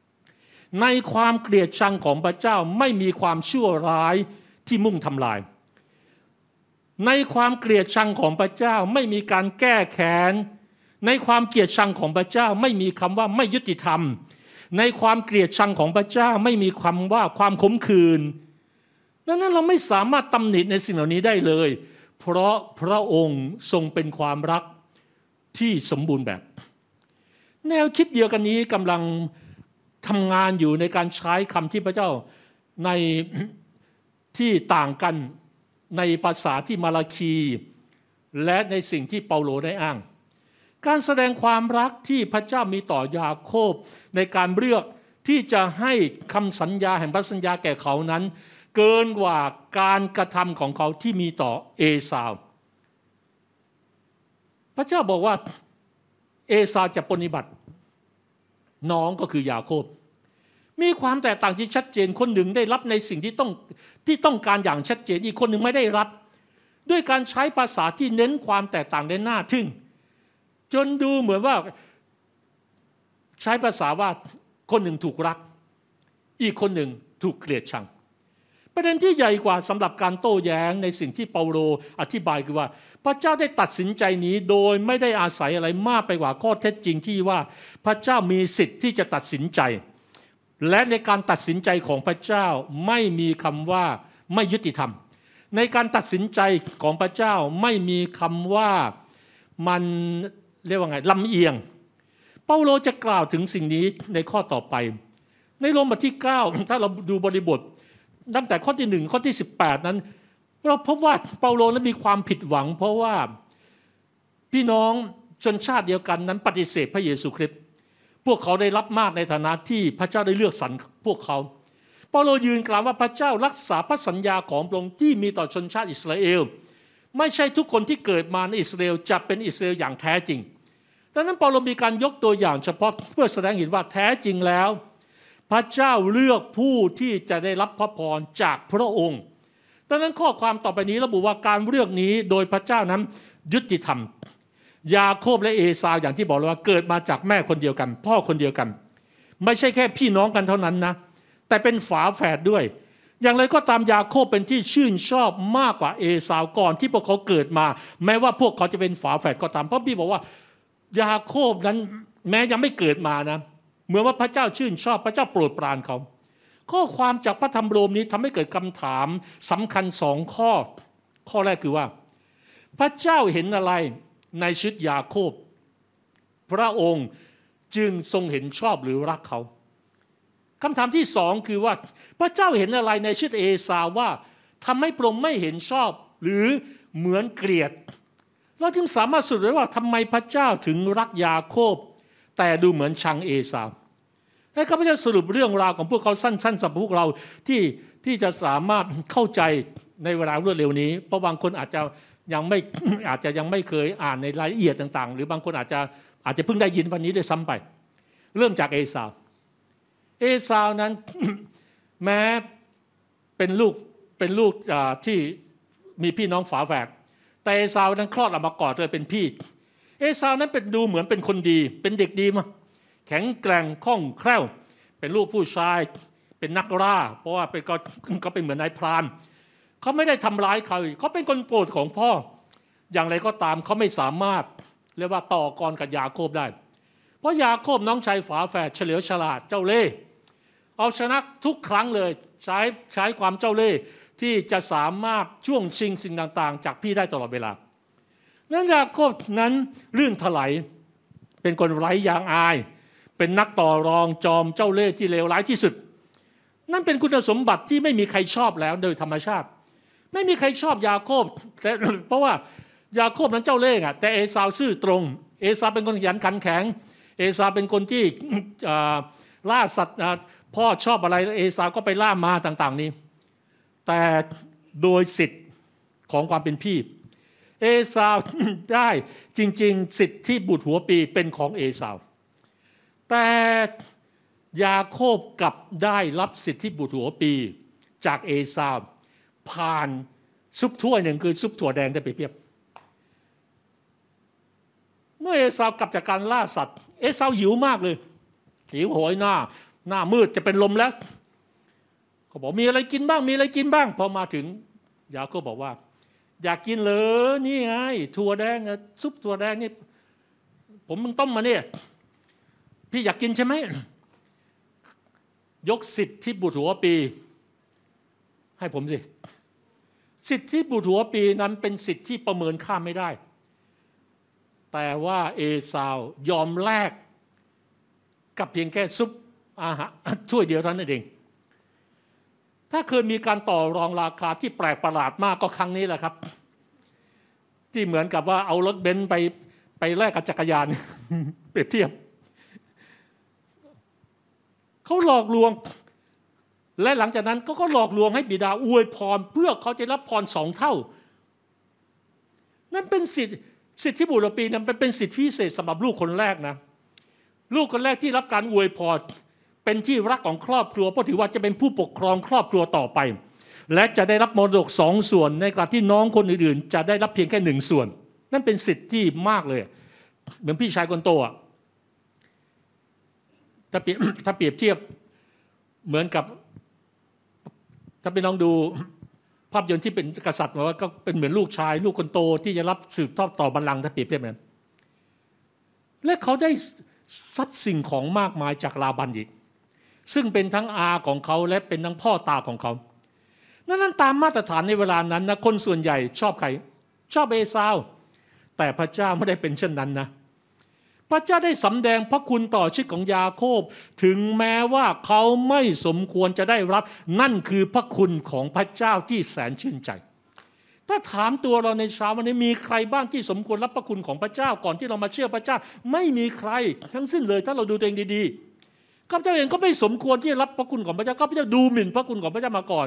ำในความเกลียดชังของพระเจ้าไม่มีความชั่วร้ายที่มุ่งทำลาย ในความเกลียดชังของพระเจ้าไม่มีการแก้แค้น ในความเกลียดชังของพระเจ้าไม่มีคำว่าไม่ยุติธรรม ในความเกลียดชังของพระเจ้าไม่มีคำว่าความขมขื่นดังนั้นเราไม่สามารถตำหนิในสิ่งเหล่านี้ได้เลย เพราะพระองค์ทรงเป็นความรักที่สมบูรณ์แบบ แนวคิดเดียวกันนี้กำลังทำงานอยู่ในการใช้คำที่พระเจ้าในที่ต่างกัน ในภาษาที่มาลาคี และในสิ่งที่เปาโลได้อ้าง การแสดงความรักที่พระเจ้ามีต่อยาโคบในการเลือกที่จะให้คำสัญญาแห่งพระสัญญาแก่เขานั้น เกินกว่าการกระทำของเขาที่มีต่อเอสาว พระเจ้าบอกว่าเอสาวจะปฏิบัติ น้องก็คือยาโคบ มีความแตกต่างที่ชัดเจนคนหนึ่งได้รับในสิ่งที่ต้องที่ต้องการอย่างชัดเจนอีกคนหนึ่งไม่ได้รับ ด้วยการใช้ภาษาที่เน้นความแตกต่างในหน้าทึ่ง จนดูเหมือนว่าใช้ภาษาว่าคนหนึ่งถูกรัก อีกคนหนึ่งถูกเกลียดชัง ประเด็นที่ใหญ่กว่าสำหรับการโต้แย้งในสิ่งที่เปาโลอธิบายคือว่า พระเจ้าได้ตัดสินใจนี้โดยไม่ได้อาศัยอะไรมากไปกว่าข้อเท็จจริงที่ว่าพระเจ้ามีสิทธิ์ที่จะตัดสินใจ และในการตัดสินใจของพระเจ้าไม่มีคำว่าไม่ยุติธรรม ในการตัดสินใจของพระเจ้าไม่มีคำว่ามันเรียกว่าไงลำเอียง เปาโลจะกล่าวถึงสิ่งนี้ในข้อต่อไป ในโรมบทที่ 9 ถ้าเราดูบริบท ตั้งแต่ข้อที่หนึ่งข้อที่ 18 นั้น เราพบว่าเปาโลนั้นมีความผิดหวัง เพราะว่าพี่น้องชนชาติเดียวกันนั้นปฏิเสธพระเยซูคริสต์ พวกเขาได้รับมากในฐานะที่พระเจ้าได้เลือกสรรพวกเขาเปาโลยืนกล่าวว่าพระเจ้ารักษาพระสัญญาของพระองค์ที่มีต่อชนชาติอิสราเอล ไม่ใช่ทุกคนที่เกิดมาในอิสราเอลจะเป็นอิสราเอลอย่างแท้จริง ดังนั้นเปาโลมีการยกตัวอย่างเฉพาะเพื่อแสดงเห็นว่าแท้จริงแล้ว พระเจ้าเลือกผู้ที่จะได้รับพระพรจากพระองค์ ดังนั้นข้อความต่อไปนี้ระบุว่าการเลือกนี้โดยพระเจ้านั้นยุติธรรม ยาโคบและเอซาวอย่างที่บอกเลยว่าเกิดมาจากแม่คนเดียวกัน พ่อคนเดียวกัน ไม่ใช่แค่พี่น้องกันเท่านั้นนะ แต่เป็นฝาแฝดด้วย อย่างไรก็ตามยาโคบเป็นที่ชื่นชอบมากกว่าเอซาวก่อนที่พวกเขาเกิดมา แม้ว่าพวกเขาจะเป็นฝาแฝดก็ตามเพราะพี่บอกว่ายาโคบนั้นแม้ยังไม่เกิดมานะเหมือนว่าพระเจ้าชื่นชอบพระเจ้าโปรดปรานเขา ข้อความจากพระธรรมโรมนี้ทำให้เกิดคำถามสำคัญสองข้อ ข้อแรกคือว่า พระเจ้าเห็นอะไร ในชีวิตยาโคบ พระองค์จึงทรงเห็นชอบหรือรักเขาคำถามที่สองคือว่าพระเจ้าเห็นอะไรในชีวิตเอสาว่าทำให้พระองค์ไม่เห็นชอบหรือเหมือนเกลียด เราจึงสามารถสรุปได้ว่าทำไมพระเจ้าถึงรักยาโคบ แต่ดูเหมือนชังเอสาให้ข้าพเจ้าสรุปเรื่องราวของพวกเขาสั้นๆสำหรับพวกเราที่ที่จะสามารถเข้าใจในเวลารวดเร็วนี้เพราะบางคนอาจจะ ยังไม่อาจจะยังไม่เคยอ่านในรายละเอียดต่าง ๆ หรือบางคนอาจจะอาจจะเพิ่งได้ยินวันนี้ด้วยซ้ำไป เริ่มจากเอสาวเอสาวนั้นแม้เป็นลูกเป็นลูกที่มีพี่น้องฝาแฝดแต่เอสาวนั้นคลอดออกมาก่อนเลยเป็นพี่ เอสาวนั้นเป็นดูเหมือนเป็นคนดี เป็นเด็กดีมาแข็งแกร่งคล่องแคล่ว เป็นลูกผู้ชาย เป็นนักล่า เพราะว่าเป็นก็ก็เป็นเหมือนนายพราน เขาไม่ได้ทำร้ายใครเขาเป็นคนโปรดของพ่อ อย่างไรก็ตามเขาไม่สามารถเรียกว่าต่อกรกับยาโคบได้ เพราะยาโคบน้องชายฝาแฝดเฉลียวฉลาดเจ้าเล่ห์เอาชนะทุกครั้งเลยใช้ใช้ความเจ้าเล่ห์ที่จะสามารถช่วงชิงสิ่งต่างๆ จากพี่ได้ตลอดเวลานั้นยาโคบนั้นลื่นไหลเป็นคนไร้ยางอาย เป็นนักต่อรองจอมเจ้าเล่ห์ที่เลวร้ายที่สุด นั่นเป็นคุณสมบัติที่ไม่มีใครชอบแล้วโดยธรรมชาติ ไม่มีใครชอบยาโคบแต่เพราะว่ายาโคบนั้นเจ้าเล่ห์อะแต่เอซาวซื่อตรง เอซาวเป็นคนขยันขันแข็ง เอซาวเป็นคนที่ล่าสัตว์พ่อชอบอะไรเอซาวก็ไปล่ามาต่างๆนี้ แต่โดยสิทธิ์ของความเป็นพี่ เอซาวได้จริง ๆ สิทธิ์ที่บุตรหัวปีเป็นของเอซาวแต่ยาโคบกลับได้รับสิทธิบุตรหัวปีจากเอซาว ผ่านซุปถ้วยหนึ่งคือซุปถั่วแดงได้ไปเพียบ เมื่อเอซาวกลับจากการล่าสัตว์ เอซาวหิวมากเลย หิวโหยหน้า หน้ามืดจะเป็นลมแล้วเขาบอกมีอะไรกินบ้างมีอะไรกินบ้าง พอมาถึง ยาโคบบอกว่า อยากกินเลยนี่ไงถั่วแดงซุปถั่วแดงนี่ผมมึงต้มมาเนี่ยพี่อยากกินใช่ไหมยกสิทธิ์ที่บุตรหัวปี ให้ผมสิ สิทธิ์ที่บุตรหัวปีนั้นเป็นสิทธิ์ที่ประเมินค่าไม่ได้ แต่ว่าเอซาวยอมแลกกับเพียงแค่ซุปอาหารช่วยเดียวเท่านั้นเอง ถ้าเคยมีการต่อรองราคาที่แปลกประหลาดมากก็ครั้งนี้แหละครับ ที่เหมือนกับว่าเอารถเบนซ์ไปไปแลกกับจักรยาน เปรียบเทียบ เขาหลอกลวง และหลังจากนั้นก็ก็หลอกลวงให้บิดาอวยพร เพื่อเขาจะรับพรสองเท่า นั่นเป็นสิทธิสิทธิบุตรปีนั้นเป็นสิทธิพิเศษสำหรับลูกคนแรกนะ ลูกคนแรกที่รับการอวยพรเป็นที่รักของครอบครัวเพราะถือว่าจะเป็นผู้ปกครองครอบครัวต่อไป และจะได้รับมรดกสองส่วนในขณะที่น้องคนอื่นๆ จะได้รับเพียงแค่หนึ่งส่วน นั่นเป็นสิทธิที่มากเลย เหมือนพี่ชายคนโตอะถ้าเปรียบถ้าเปรียบเทียบเหมือนกับ ถ้าไปน้องดูภาพยนตร์ที่เป็นกษัตริย์มาว่าก็เป็นเหมือนลูกชาย ลูกคนโตที่จะรับสืบทอดต่อบัลลังก์ถ้าเปรียบเทียบนั้นและเขาได้ทรัพย์สิ่งของมากมายจากลาบันอีก ซึ่งเป็นทั้งอาของเขาและเป็นทั้งพ่อตาของเขานั้นตามมาตรฐานในเวลานั้นนะคนส่วนใหญ่ชอบใคร ชอบเอซาว แต่พระเจ้าไม่ได้เป็นเช่นนั้นนะ พระเจ้าได้สำแดงพระคุณต่อชีวิตของยาโคบ ถึงแม้ว่าเขาไม่สมควรจะได้รับ นั่นคือพระคุณของพระเจ้าที่แสนชื่นใจ ถ้าถามตัวเราในเช้าวันนี้มีใครบ้างที่สมควรรับพระคุณของพระเจ้าก่อนที่เรามาเชื่อพระเจ้า ไม่มีใครทั้งสิ้นเลยถ้าเราดูตัวเองดีๆข้าพเจ้าเองก็ไม่สมควรที่จะรับพระคุณของพระเจ้าข้าพเจ้าดูหมิ่นพระคุณของพระเจ้ามาก่อน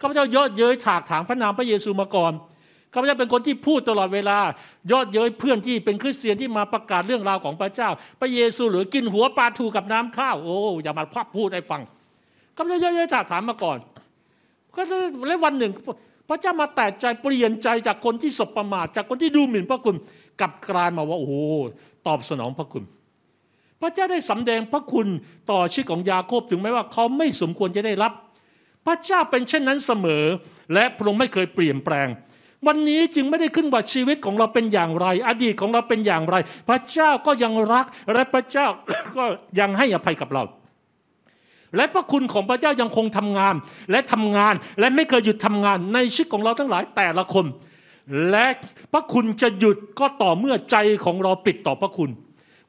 ข้าพเจ้าเยอะเย้ยถากถางพระนามพระเยซูมาก่อน ข้าพเจ้าเป็นคนที่พูดตลอดเวลายอดเย้ยเพื่อนที่เป็นคริสเตียนที่มาประกาศเรื่องราวของพระเจ้า พระเยซูหรือกินหัวปลาทูกับน้ำข้าวโอ้อย่ามาพับพูดให้ฟังข้าพเจ้าเยอะๆถามมาก่อนก็แล้ววันหนึ่ง พระเจ้ามาแตกใจเปลี่ยนใจจากคนที่สบประมาทจากคนที่ดูหมิ่นพระคุณกลับกลายมาว่าโอ้โหตอบสนองพระคุณ พระเจ้าได้สำแดงพระคุณต่อชีวิตของยาโคบถึงแม้ว่าเขาไม่สมควรจะได้รับ พระเจ้าเป็นเช่นนั้นเสมอ และพระองค์ไม่เคยเปลี่ยนแปลง วันนี้จึงไม่ได้ขึ้นว่าชีวิตของเราเป็นอย่างไร อดีตของเราเป็นอย่างไร พระเจ้าก็ยังรักและพระเจ้าก็ยังให้อภัยกับเรา และพระคุณของพระเจ้ายังคงทำงาน และทำงานและไม่เคยหยุดทำงานในชีวิตของเราทั้งหลายแต่ละคน และพระคุณจะหยุดก็ต่อเมื่อใจของเราปิดต่อพระคุณ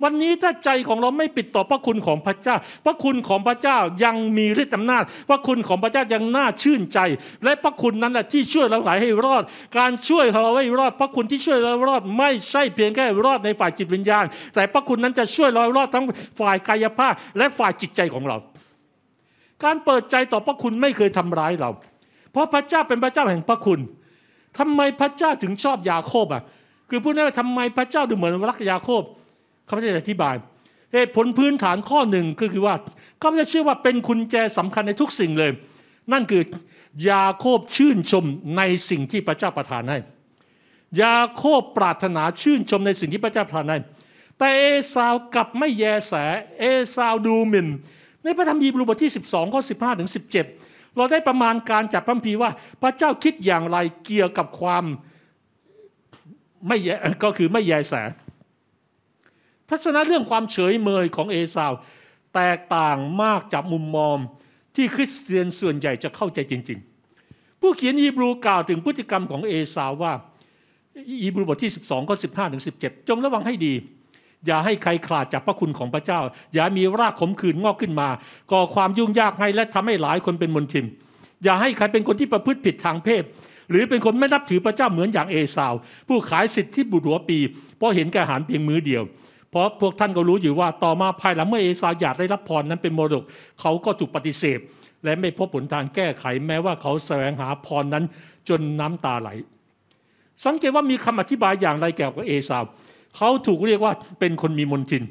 วันนี้ถ้าใจของเราไม่ปิดต่อพระคุณของพระเจ้า พระคุณของพระเจ้ายังมีฤทธิ์อำนาจ พระคุณของพระเจ้ายังน่าชื่นใจ และพระคุณนั้นแหละที่ช่วยเราหลายให้รอด การช่วยเราให้รอด พระคุณที่ช่วยเรารอดไม่ใช่เพียงแค่รอดในฝ่ายจิตวิญญาณ แต่พระคุณนั้นจะช่วยเรารอดทั้งฝ่ายกายภาพและฝ่ายจิตใจของเรา การเปิดใจต่อพระคุณไม่เคยทำร้ายเรา เพราะพระเจ้าเป็นพระเจ้าแห่งพระคุณทำไมพระเจ้าถึงชอบยาโคบอะคือพูดง่ายๆทำไมพระเจ้าดูเหมือนรักยาโคบ ข้าพเจ้าจะอธิบายเหตุผลพื้นฐานข้อหนึ่งก็คือว่าข้าพเจ้าเชื่อว่าเป็นคุณแจสำคัญในทุกสิ่งเลย นั่นคือยาโคบชื่นชมในสิ่งที่พระเจ้าประทานให้ยาโคบปรารถนาชื่นชมในสิ่งที่พระเจ้าประทานให้แต่เอซาวกลับไม่แยแสเอซาวดูหมิ่นในพระธรรมฮีบรูบทที่ 12ข้อ15ถึง17 เราได้ประมาณการจากพระพีว่า พระเจ้าคิดอย่างไรเกี่ยวกับความไม่แยก็คือไม่แยแส ทัศนะเรื่องความเฉยเมยของเอสาว แตกต่างมากจากมุมมองที่คริสเตียนส่วนใหญ่จะเข้าใจจริง ๆ ผู้เขียนฮีบรูกล่าวถึงพฤติกรรมของเอสาวว่าฮีบรูบทที่ 12ข้อ15ถึง17 จงระวังให้ดี อย่าให้ใครขาดจากพระคุณของพระเจ้า อย่ามีรากขมขื่นงอกขึ้นมาก่อความยุ่งยากให้และทำให้หลายคนเป็นมนทินอย่าให้ใครเป็นคนที่ประพฤติผิดทางเพศ หรือเป็นคนไม่นับถือพระเจ้าเหมือนอย่างเอสาว ผู้ขายสิทธิ์ที่บุตรหัวปี เพราะเห็นแก่อาหารเพียงมื้อเดียว เพราะพวกท่านก็รู้อยู่ว่าต่อมาภายหลังเมื่อเอสาวอยากได้รับพรนั้นเป็นมรดกเขาก็ถูกปฏิเสธ และไม่พบผลทางแก้ไขแม้ว่าเขาแสวงหาพรนั้นจนน้ำตาไหล สังเกตว่ามีคำอธิบายอย่างไรเกี่ยวกับเอสาวเขาถูกเรียกว่าเป็นคนมีมนทิน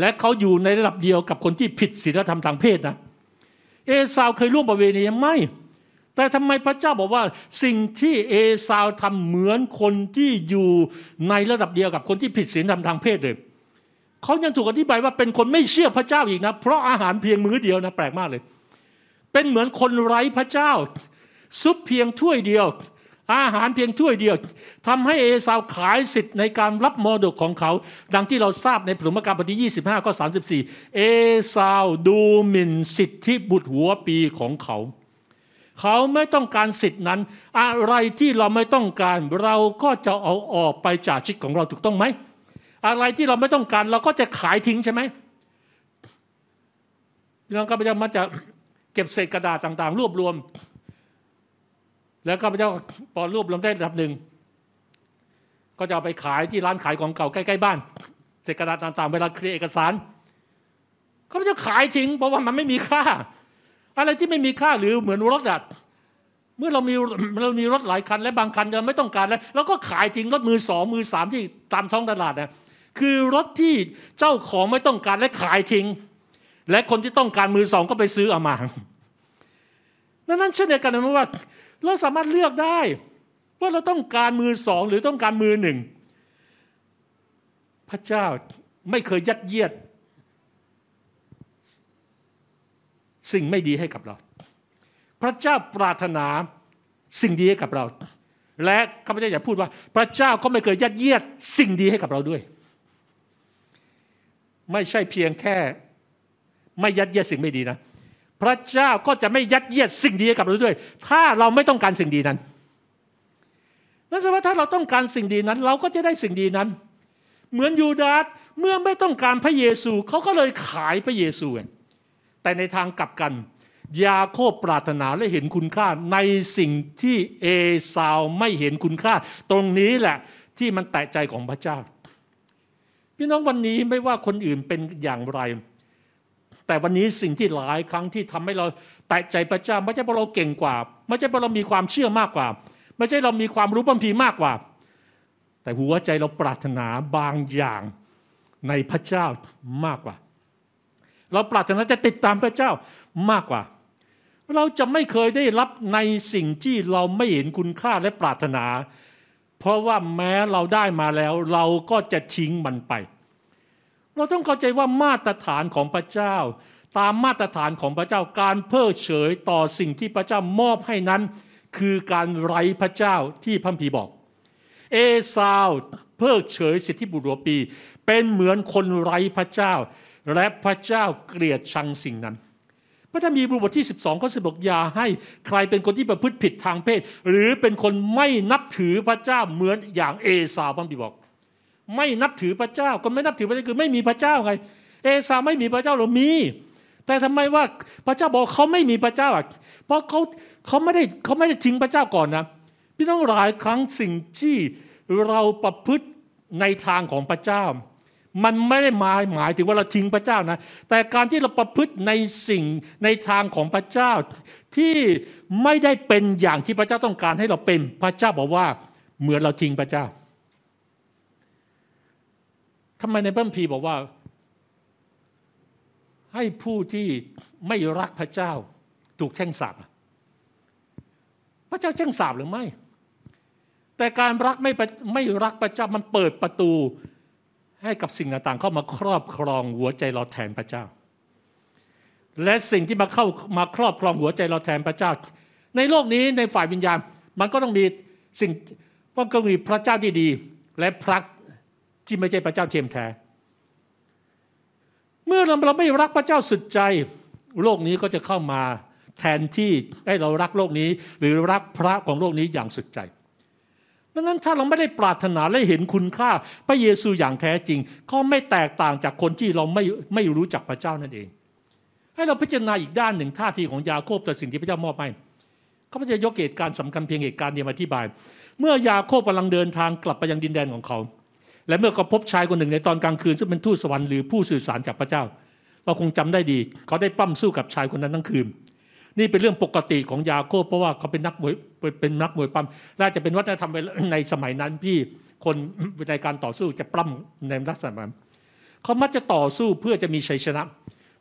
และเขาอยู่ในระดับเดียวกับคนที่ผิดศีลธรรมทางเพศนะเอสาวเคยร่วมประเวณีไม่ แต่ทำไมพระเจ้าบอกว่าสิ่งที่เอสาวทำเหมือนคนที่อยู่ในระดับเดียวกับคนที่ผิดศีลธรรมทางเพศเลยเขายังถูกอธิบายว่าเป็นคนไม่เชื่อพระเจ้าอีกนะ เพราะอาหารเพียงมื้อเดียวนะแปลกมากเลย เป็นเหมือนคนไร้พระเจ้า ซุปเพียงถ้วยเดียว อาหารเพียงถ้วยเดียวทำให้เอสาวขายสิทธิ์ในการรับมรดกของเขา ดังที่เราทราบในผลมการบทที่ 25 ข้อ 34 เอสาวดูหมิ่นสิทธิบุตรหัวปีของเขา เขาไม่ต้องการสิทธินั้น อะไรที่เราไม่ต้องการเราก็จะเอาออกไปจากชีวิตของเราถูกต้องไหม อะไรที่เราไม่ต้องการเราก็จะขายทิ้งใช่ไหมพี่น้องข้าพเจ้ามาจะเก็บเศษกระดาษต่างๆ รวบรวม แล้วข้าพเจ้าพอรวบรวมได้ระดับหนึ่งก็จะเอาไปขายที่ร้านขายของเก่าใกล้ๆบ้านเศษกระดาษต่างๆ เวลาเคลียร์เอกสารข้าพเจ้าขายทิ้งเพราะว่ามันไม่มีค่า อะไรที่ไม่มีค่าหรือเหมือนรถอะเมื่อเรามีเรามีรถหลายคัน และบางคันเราไม่ต้องการแล้วเราก็ขายทิ้งรถมือสองมือสามที่ตามท้องตลาดนะคือรถที่เจ้าของไม่ต้องการและขายทิ้ง และคนที่ต้องการมือสองก็ไปซื้อเอามาดังนั้นเช่นเดียวกันนะว่า เราสามารถเลือกได้ ว่าเราต้องการมือสองหรือต้องการมือหนึ่งพระเจ้าไม่เคยยัดเยียด สิ่งไม่ดีให้กับเรา พระเจ้าปรารถนาสิ่งดีให้กับเรา และข้าพเจ้าอยากพูดว่า พระเจ้าก็ไม่เคยยัดเยียดสิ่งดีให้กับเราด้วย ไม่ใช่เพียงแค่ ไม่ยัดเยียดสิ่งไม่ดีนะ พระเจ้าก็จะไม่ยัดเยียดสิ่งดีให้กับเราด้วย ถ้าเราไม่ต้องการสิ่งดีนั้นนั่นแสดงว่าถ้าเราต้องการสิ่งดีนั้น เราก็จะได้สิ่งดีนั้น เหมือนยูดาสเมื่อไม่ต้องการพระเยซูเขาก็เลยขายพระเยซูเอง แต่ในทางกลับกัน ยาโคบปรารถนาและเห็นคุณค่าในสิ่งที่เอสาวไม่เห็นคุณค่า ตรงนี้แหละที่มันแตะใจของพระเจ้า พี่น้องวันนี้ไม่ว่าคนอื่นเป็นอย่างไร แต่วันนี้สิ่งที่หลายครั้งที่ทำให้เราแตะใจพระเจ้าไม่ใช่เพราะเราเก่งกว่า ไม่ใช่เพราะเรามีความเชื่อมากกว่า ไม่ใช่เรามีความรู้พัมพีมากกว่า แต่หัวใจเราปรารถนาบางอย่างในพระเจ้ามากกว่า เราปรารถนาจะติดตามพระเจ้ามากกว่า เราจะไม่เคยได้รับในสิ่งที่เราไม่เห็นคุณค่าและปรารถนา เพราะว่าแม้เราได้มาแล้ว เราก็จะทิ้งมันไป เราต้องเข้าใจว่ามาตรฐานของพระเจ้า ตามมาตรฐานของพระเจ้าการเพิกเฉยต่อสิ่งที่พระเจ้ามอบให้นั้น คือการไร้พระเจ้าที่พัมพีบอก เอซาวเพิกเฉยสิทธิบุตรปี เป็นเหมือนคนไร้พระเจ้า และพระเจ้าเกลียดชังสิ่งนั้น พระธรรมฮีบรูบทที่ 12ข้อสิบอกอย่าให้ใครเป็นคนที่ประพฤติผิดทางเพศ หรือเป็นคนไม่นับถือพระเจ้าเหมือนอย่างเอสาวพัมพีบอก ไม่นับถือพระเจ้าคนไม่นับถือพระเจ้าคือไม่มีพระเจ้าไง เอสาวไม่มีพระเจ้าหรือมี แต่ทำไมว่าพระเจ้าบอกเขาไม่มีพระเจ้าอะเพราะเขาเขาไม่ได้เขาไม่ได้ทิ้งพระเจ้าก่อนนะพี่น้องหลายครั้งสิ่งที่เราประพฤติในทางของพระเจ้า มันไม่ได้หมายหมายถึงว่าเราทิ้งพระเจ้านะ แต่การที่เราประพฤติในสิ่งในทางของพระเจ้า ที่ไม่ได้เป็นอย่างที่พระเจ้าต้องการให้เราเป็นพระเจ้าบอกว่าเหมือนเราทิ้งพระเจ้าทำไมในพระคัมภีร์บอกว่า ให้ผู้ที่ไม่รักพระเจ้า ถูกแช่งสาปพระเจ้าแช่งสาปหรือไม่ แต่การรักไม่ไม่รักพระเจ้ามันเปิดประตู ให้กับสิ่งต่างๆ เข้ามาครอบครองหัวใจเราแทนพระเจ้า และสิ่งที่มาเข้ามาครอบครองหัวใจเราแทนพระเจ้า ในโลกนี้ในฝ่ายวิญญาณ มันก็ต้องมีสิ่งมันก็มีพระเจ้าที่ดี และพระที่ไม่ใช่พระเจ้าเทียมแท้ เมื่อเราไม่รักพระเจ้าสุดใจ โลกนี้ก็จะเข้ามาแทนที่ให้เรารักโลกนี้ หรือรักพระของโลกนี้อย่างสุดใจ ดังนั้นถ้าเราไม่ได้ปรารถนาและเห็นคุณค่า พระเยซูอย่างแท้จริง ก็ไม่แตกต่างจากคนที่เราไม่ไม่รู้จักพระเจ้านั่นเอง ให้เราพิจารณาอีกด้านหนึ่งท่าทีของยาโคบต่อสิ่งที่พระเจ้ามอบให้เขาจะยกเหตุการณ์สำคัญเพียงเหตุการณ์เดียวมาอธิบาย เมื่อยาโคบกำลังเดินทางกลับไปยังดินแดนของเขา และเมื่อเขาพบชายคนหนึ่งในตอนกลางคืนซึ่งเป็นทูตสวรรค์หรือผู้สื่อสารจากพระเจ้า เราคงจำได้ดี เขาได้ปั้มสู้กับชายคนนั้นทั้งคืน นี่เป็นเรื่องปกติของยาโคบเพราะว่าเขาเป็นนักมวยเป็นนักมวยปั้มน่าจะเป็นวัฒนธรรมในสมัยนั้นพี่คนในการต่อสู้จะปล้ำในลักษณะนั้นเขามักจะต่อสู้เพื่อจะมีชัยชนะ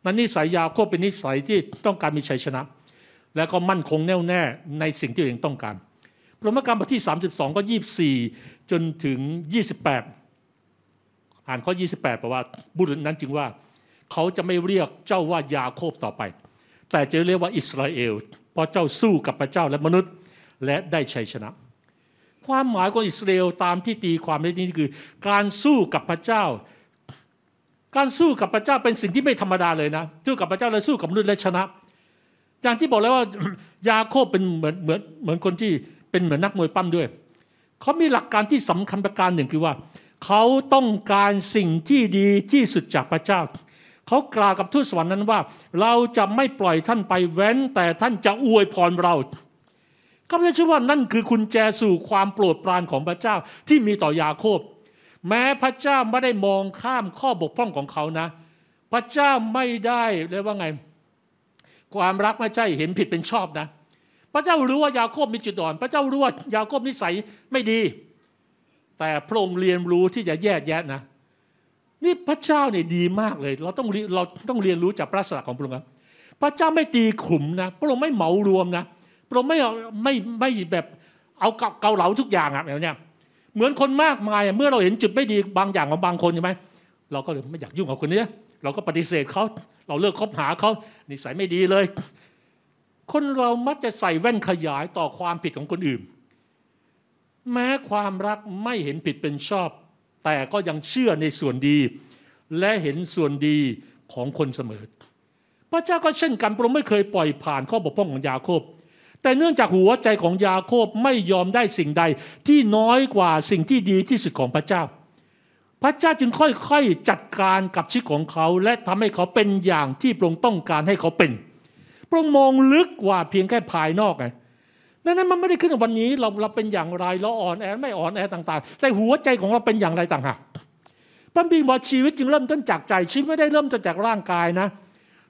นั่นนิสัยยาโคบเป็นนิสัยที่ต้องการมีชัยชนะ และก็มั่นคงแน่วแน่ในสิ่งที่ตัวเองต้องการพระมกรรมบทที่ 32 ก็ 24 จนถึง 28 อ่านข้อ 28แปลว่าบุรุษนั้นจึงว่า เขาจะไม่เรียกเจ้าว่ายาโคบต่อไป แต่จะเรียกว่าอิสราเอลเพราะเจ้าสู้กับพระเจ้าและมนุษย์และได้ชัยชนะ ความหมายของอิสราเอลตามที่ตีความในนี้คือ การสู้กับพระเจ้า การสู้กับพระเจ้าเป็นสิ่งที่ไม่ธรรมดาเลยนะสู้กับพระเจ้าและสู้กับมนุษย์และชนะ อย่างที่บอกแล้วว่ายาโคบเป็นเหมือนเหมือนเหมือนคนที่เป็นเหมือนนักมวยปั้มด้วยเขามีหลักการที่สำคัญประการหนึ่งคือว่า เขาต้องการสิ่งที่ดีที่สุดจากพระเจ้า เขากล่าวกับทูตสวรรค์นั้นว่า เราจะไม่ปล่อยท่านไปเว้น แต่ท่านจะอวยพรเราข้าพเจ้าเชื่อว่านั่นคือคุณแจสู่ความโปรดปรานของพระเจ้าที่มีต่อยาโคบ แม้พระเจ้าไม่ได้มองข้ามข้อบกพร่องของเขานะ พระเจ้าไม่ได้เรียกว่าไง ความรักไม่ใช่เห็นผิดเป็นชอบนะ พระเจ้ารู้ว่ายาโคบมีจุดอ่อน พระเจ้ารู้ว่ายาโคบนิสัยไม่ดี แต่พระองค์เรียนรู้ที่จะแยกแยะนะ นี่พระเจ้าเนี่ยดีมากเลย เราต้องเราต้องเรียนรู้จากพระสลักของพระองค์พระเจ้าไม่ตีขุมนะพระองค์ไม่เหมารวมนะพระองค์ไม่ไม่ไม่แบบเอาเกาเหลาทุกอย่างอะแบบนี้เหมือนคนมากมายเมื่อเราเห็นจุดไม่ดีบางอย่างของบางคนใช่ไหมเราก็ไม่อยากยุ่งกับคนนี้เราก็ปฏิเสธเขาเราเลิกคบหาเขานิสัยไม่ดีเลย คนเรามักจะใส่แว่นขยายต่อความผิดของคนอื่น แม้ความรักไม่เห็นผิดเป็นชอบ แต่ก็ยังเชื่อในส่วนดี และเห็นส่วนดีของคนเสมอ พระเจ้าก็เช่นกันพระองค์ไม่เคยปล่อยผ่านข้อบกพร่องของยาโคบ แต่เนื่องจากหัวใจของยาโคบไม่ยอมได้สิ่งใดที่น้อยกว่าสิ่งที่ดีที่สุดของพระเจ้า พระเจ้าจึงค่อยๆจัดการกับชีวิตของเขา และทำให้เขาเป็นอย่างที่พระองค์ต้องการให้เขาเป็นพระองค์มองลึกกว่าเพียงแค่ภายนอกไง ดังนั้นมันไม่ได้ขึ้นวันนี้เราเราเป็นอย่างไรเราอ่อนแอไม่อ่อนแอต่างๆ แต่หัวใจของเราเป็นอย่างไรต่างหากพระบิดาบอกชีวิตจึงเริ่มต้นจากใจชีวิตไม่ได้เริ่มต้นจากร่างกายนะ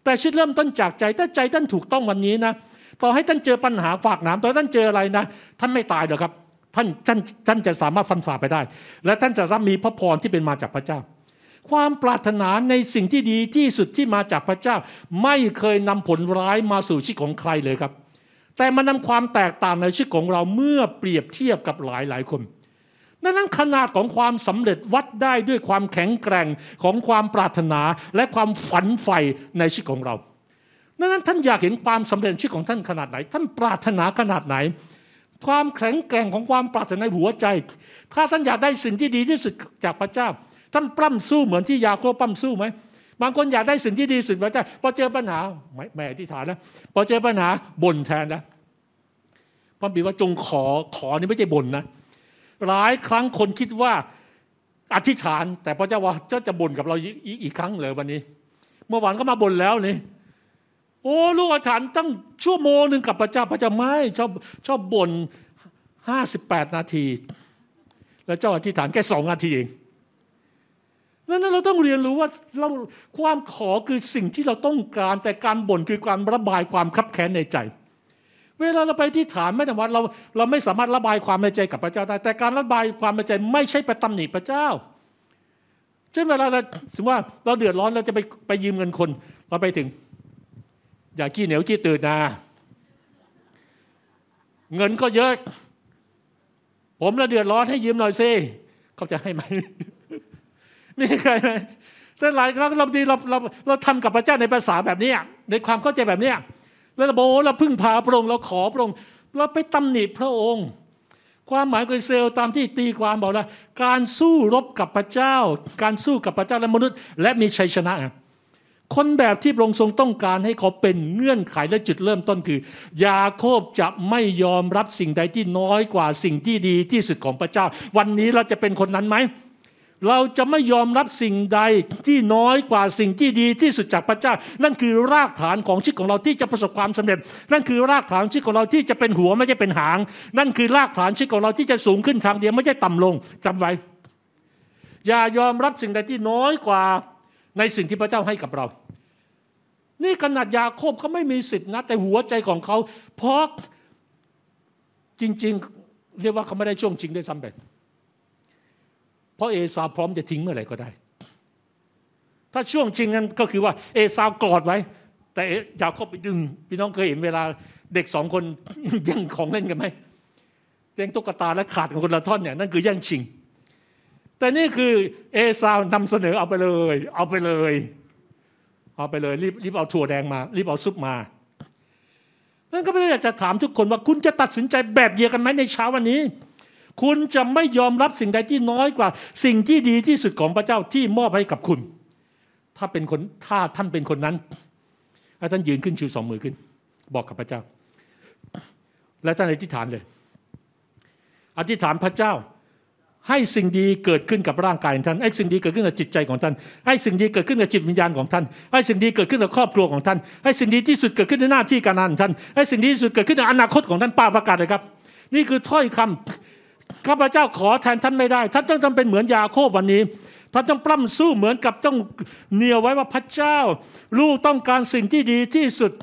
แต่ชีวิตเริ่มต้นจากใจถ้าใจท่านถูกต้องวันนี้นะต่อให้ท่านเจอปัญหาฝากน้ำต่อท่านเจออะไรนะ ท่านไม่ตายหรอกครับท่านท่านท่านจะสามารถฟันฝ่าไปได้ และท่านจะมีพระพรที่เป็นมาจากพระเจ้า ความปรารถนาในสิ่งที่ดีที่สุดที่มาจากพระเจ้า ไม่เคยนำผลร้ายมาสู่ชีวิตของใครเลยครับ แต่มันนำความแตกต่างในชีวิตของเราเมื่อเปรียบเทียบกับหลายหลายคนดังนั้นขนาดของความสำเร็จวัดได้ด้วยความแข็งแกร่งของความปรารถนาและความฝันใฝ่ในชีวิตของเราดังนั้นท่านอยากเห็นความสำเร็จชีวิตของท่านขนาดไหน ท่านปรารถนาขนาดไหน ความแข็งแกร่งของความปรารถนาในหัวใจ ถ้าท่านอยากได้สิ่งที่ดีที่สุดจากพระเจ้า ท่านปล้ำสู้เหมือนที่ยาโคบปล้ำสู้ไหม บางคนอยากได้สิ่งที่ดีสุดพระเจ้าพอเจอปัญหาไม่ไม่อธิษฐานนะพอเจอปัญหาบ่นแทนนะพระบิดว่าจงขอขอนี่ไม่ใช่บ่นนะหลายครั้งคนคิดว่าอธิษฐาน แต่พระเจ้าว่าเจ้าจะบ่นกับเราอีกอีกครั้งเลยวันนี้ เมื่อวานก็มาบ่นแล้วนี่โอ้ลูกอธิษฐานตั้งชั่วโมงหนึ่งกับพระเจ้าพระเจ้าไม่ชอบชอบบ่นห้าสิบแปดนาที แล้วเจ้าอธิษฐานแค่สองนาทีเอง นั้นเราต้องเรียนรู้ว่าเราความขอคือสิ่งที่เราต้องการ แต่การบ่นคือการระบายความคับแค้นในใจ เวลาเราไปที่ฐานไม่แต่ว่าเราเราไม่สามารถระบายความในใจกับพระเจ้าได้ แต่การระบายความในใจไม่ใช่ไปตำหนิพระเจ้าเช่นเวลาเราสมมติว่าเราเดือดร้อนเราจะไปไปยืมเงินคนเราไปถึง อย่าขี้เหนียวขี้ตื่นนะเงินก็เยอะ ผมเราเดือดร้อนให้ยืมหน่อยซิเขาจะให้ไหม มีใครไหมแต่หลายครั้งเราดีเราเราเราทำกับพระเจ้าในภาษาแบบนี้ในความเข้าใจแบบนี้แล้วเราโบเราพึ่งพาพระองค์เราขอพระองค์เราไปตำหนิพระองค์ ความหมายของเซลตามที่ตีความบอกว่าการสู้รบกับพระเจ้า การสู้กับพระเจ้าและมนุษย์ และมีชัยชนะ คนแบบที่พระองค์ทรงต้องการให้เขาเป็นเงื่อนไขและจุดเริ่มต้นคือ ยาโคบจะไม่ยอมรับสิ่งใดที่น้อยกว่าสิ่งที่ดีที่สุดของพระเจ้า วันนี้เราจะเป็นคนนั้นไหม เราจะไม่ยอมรับสิ่งใดที่น้อยกว่าสิ่งที่ดีที่สุดจากพระเจ้า นั่นคือรากฐานของชีวิตของเราที่จะประสบความสำเร็จ นั่นคือรากฐานชีวิตของเราที่จะเป็นหัวไม่ใช่เป็นหาง นั่นคือรากฐานชีวิตของเราที่จะสูงขึ้นทางเดียวไม่ใช่ต่ำลงจำไว้ อย่ายอมรับสิ่งใดที่น้อยกว่าในสิ่งที่พระเจ้าให้กับเรา นี่ขนาดยาโคบเขาไม่มีสิทธินะแต่หัวใจของเขาเพราะจริง ๆ เรียกว่าเขาไม่ได้ช่วงจริงด้วยซ้ำไป เพราะเอซาวพร้อมจะทิ้งเมื่อไหร่ก็ได้ ถ้าช่วงจริงนั้นก็คือว่าเอซาวกอดไว้ แต่ยาโคบไปดึง พี่น้องเคยเห็นเวลาเด็กสองคนยังของเล่นกันไหมแย่งตุ๊กตาและขาดกันคนละท่อนเนี่ยนั่นคือแย่งชิง แต่นี่คือเอซาวนำเสนอเอาไปเลย เอาไปเลย เอาไปเลยรีบรีบเอาถั่วแดงมา รีบเอาซุปมานั่นก็ไม่ได้อยากจะถามทุกคนว่าคุณจะตัดสินใจแบบเดียวกันไหมในเช้าวันนี้ คุณจะไม่ยอมรับสิ่งใดที่น้อยกว่า สิ่งที่ดีที่สุดของพระเจ้าที่มอบให้กับคุณ ถ้าเป็นคนถ้าท่านเป็นคนนั้นให้ท่านยืนขึ้นชูสองมือขึ้น บอกกับพระเจ้า และท่านอธิษฐานเลย อธิษฐานพระเจ้า ให้สิ่งดีเกิดขึ้นกับร่างกายของท่านให้สิ่งดีเกิดขึ้นกับจิตใจของท่านให้สิ่งดีเกิดขึ้นกับจิตวิญญาณของท่านให้สิ่งดีเกิดขึ้นกับครอบครัวของท่านให้สิ่งดีที่สุดเกิดขึ้นในหน้าที่การงานของท่านให้สิ่งดีที่สุดเกิดขึ้นในอนาคตของท่านป้าประกาศเลยครับ นี่คือถ้อยคำ ข้าพเจ้าขอแทนท่านไม่ได้ ท่านต้องทำเป็นเหมือนยาโคบวันนี้ท่านต้องปล้ำสู้เหมือนกับต้องเหนียวไว้ว่าพระเจ้า ลูกต้องการสิ่งที่ดีที่สุด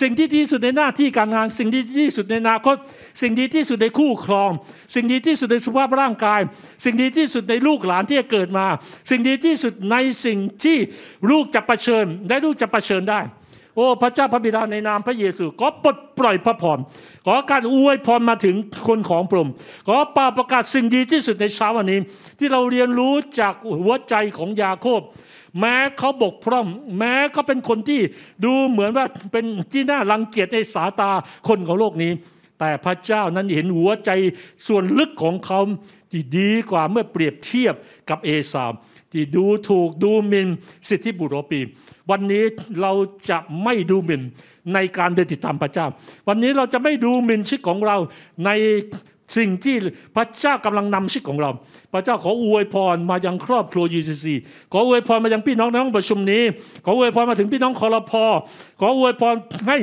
สิ่งที่ดีที่สุดในหน้าที่การงาน สิ่งที่ดีที่สุดในอนาคต สิ่งดีที่สุดในคู่ครอง สิ่งดีที่สุดในสุขภาพร่างกาย สิ่งดีที่สุดในลูกหลานที่จะเกิดมา สิ่งดีที่สุดในสิ่งที่ลูกจะประชิญได้ลูกจะประชิญได้ โอ้พระเจ้าพระบิดาในนามพระเยซูก็ปลดปล่อยพระพรขอการอวยพรมาถึงคนของพระองค์ขอปาประกาศสิ่งดีที่สุดในเช้าวันนี้ ที่เราเรียนรู้จากหัวใจของยาโคบ แม้เขาบกพร่อง แม้เขาเป็นคนที่ดูเหมือนว่าเป็นที่น่ารังเกียจในสาตาคนของโลกนี้ แต่พระเจ้านั้นเห็นหัวใจส่วนลึกของเขาที่ดีกว่าเมื่อเปรียบเทียบกับเอสาม ที่ดูถูกดูหมิ่นสิทธิบุตรปี วันนี้เราจะไม่ดูหมิ่นในการเดินติดตามพระเจ้า วันนี้เราจะไม่ดูหมิ่นชีวิตของเราในสิ่งที่พระเจ้ากำลังนำชีวิตของเรา พระเจ้าขออวยพรมายังครอบครัวยูซีซีขออวยพรมายังพี่น้องในห้องประชุมนี้ ขออวยพรมาถึงพี่น้องคอรพอขออวยพรให้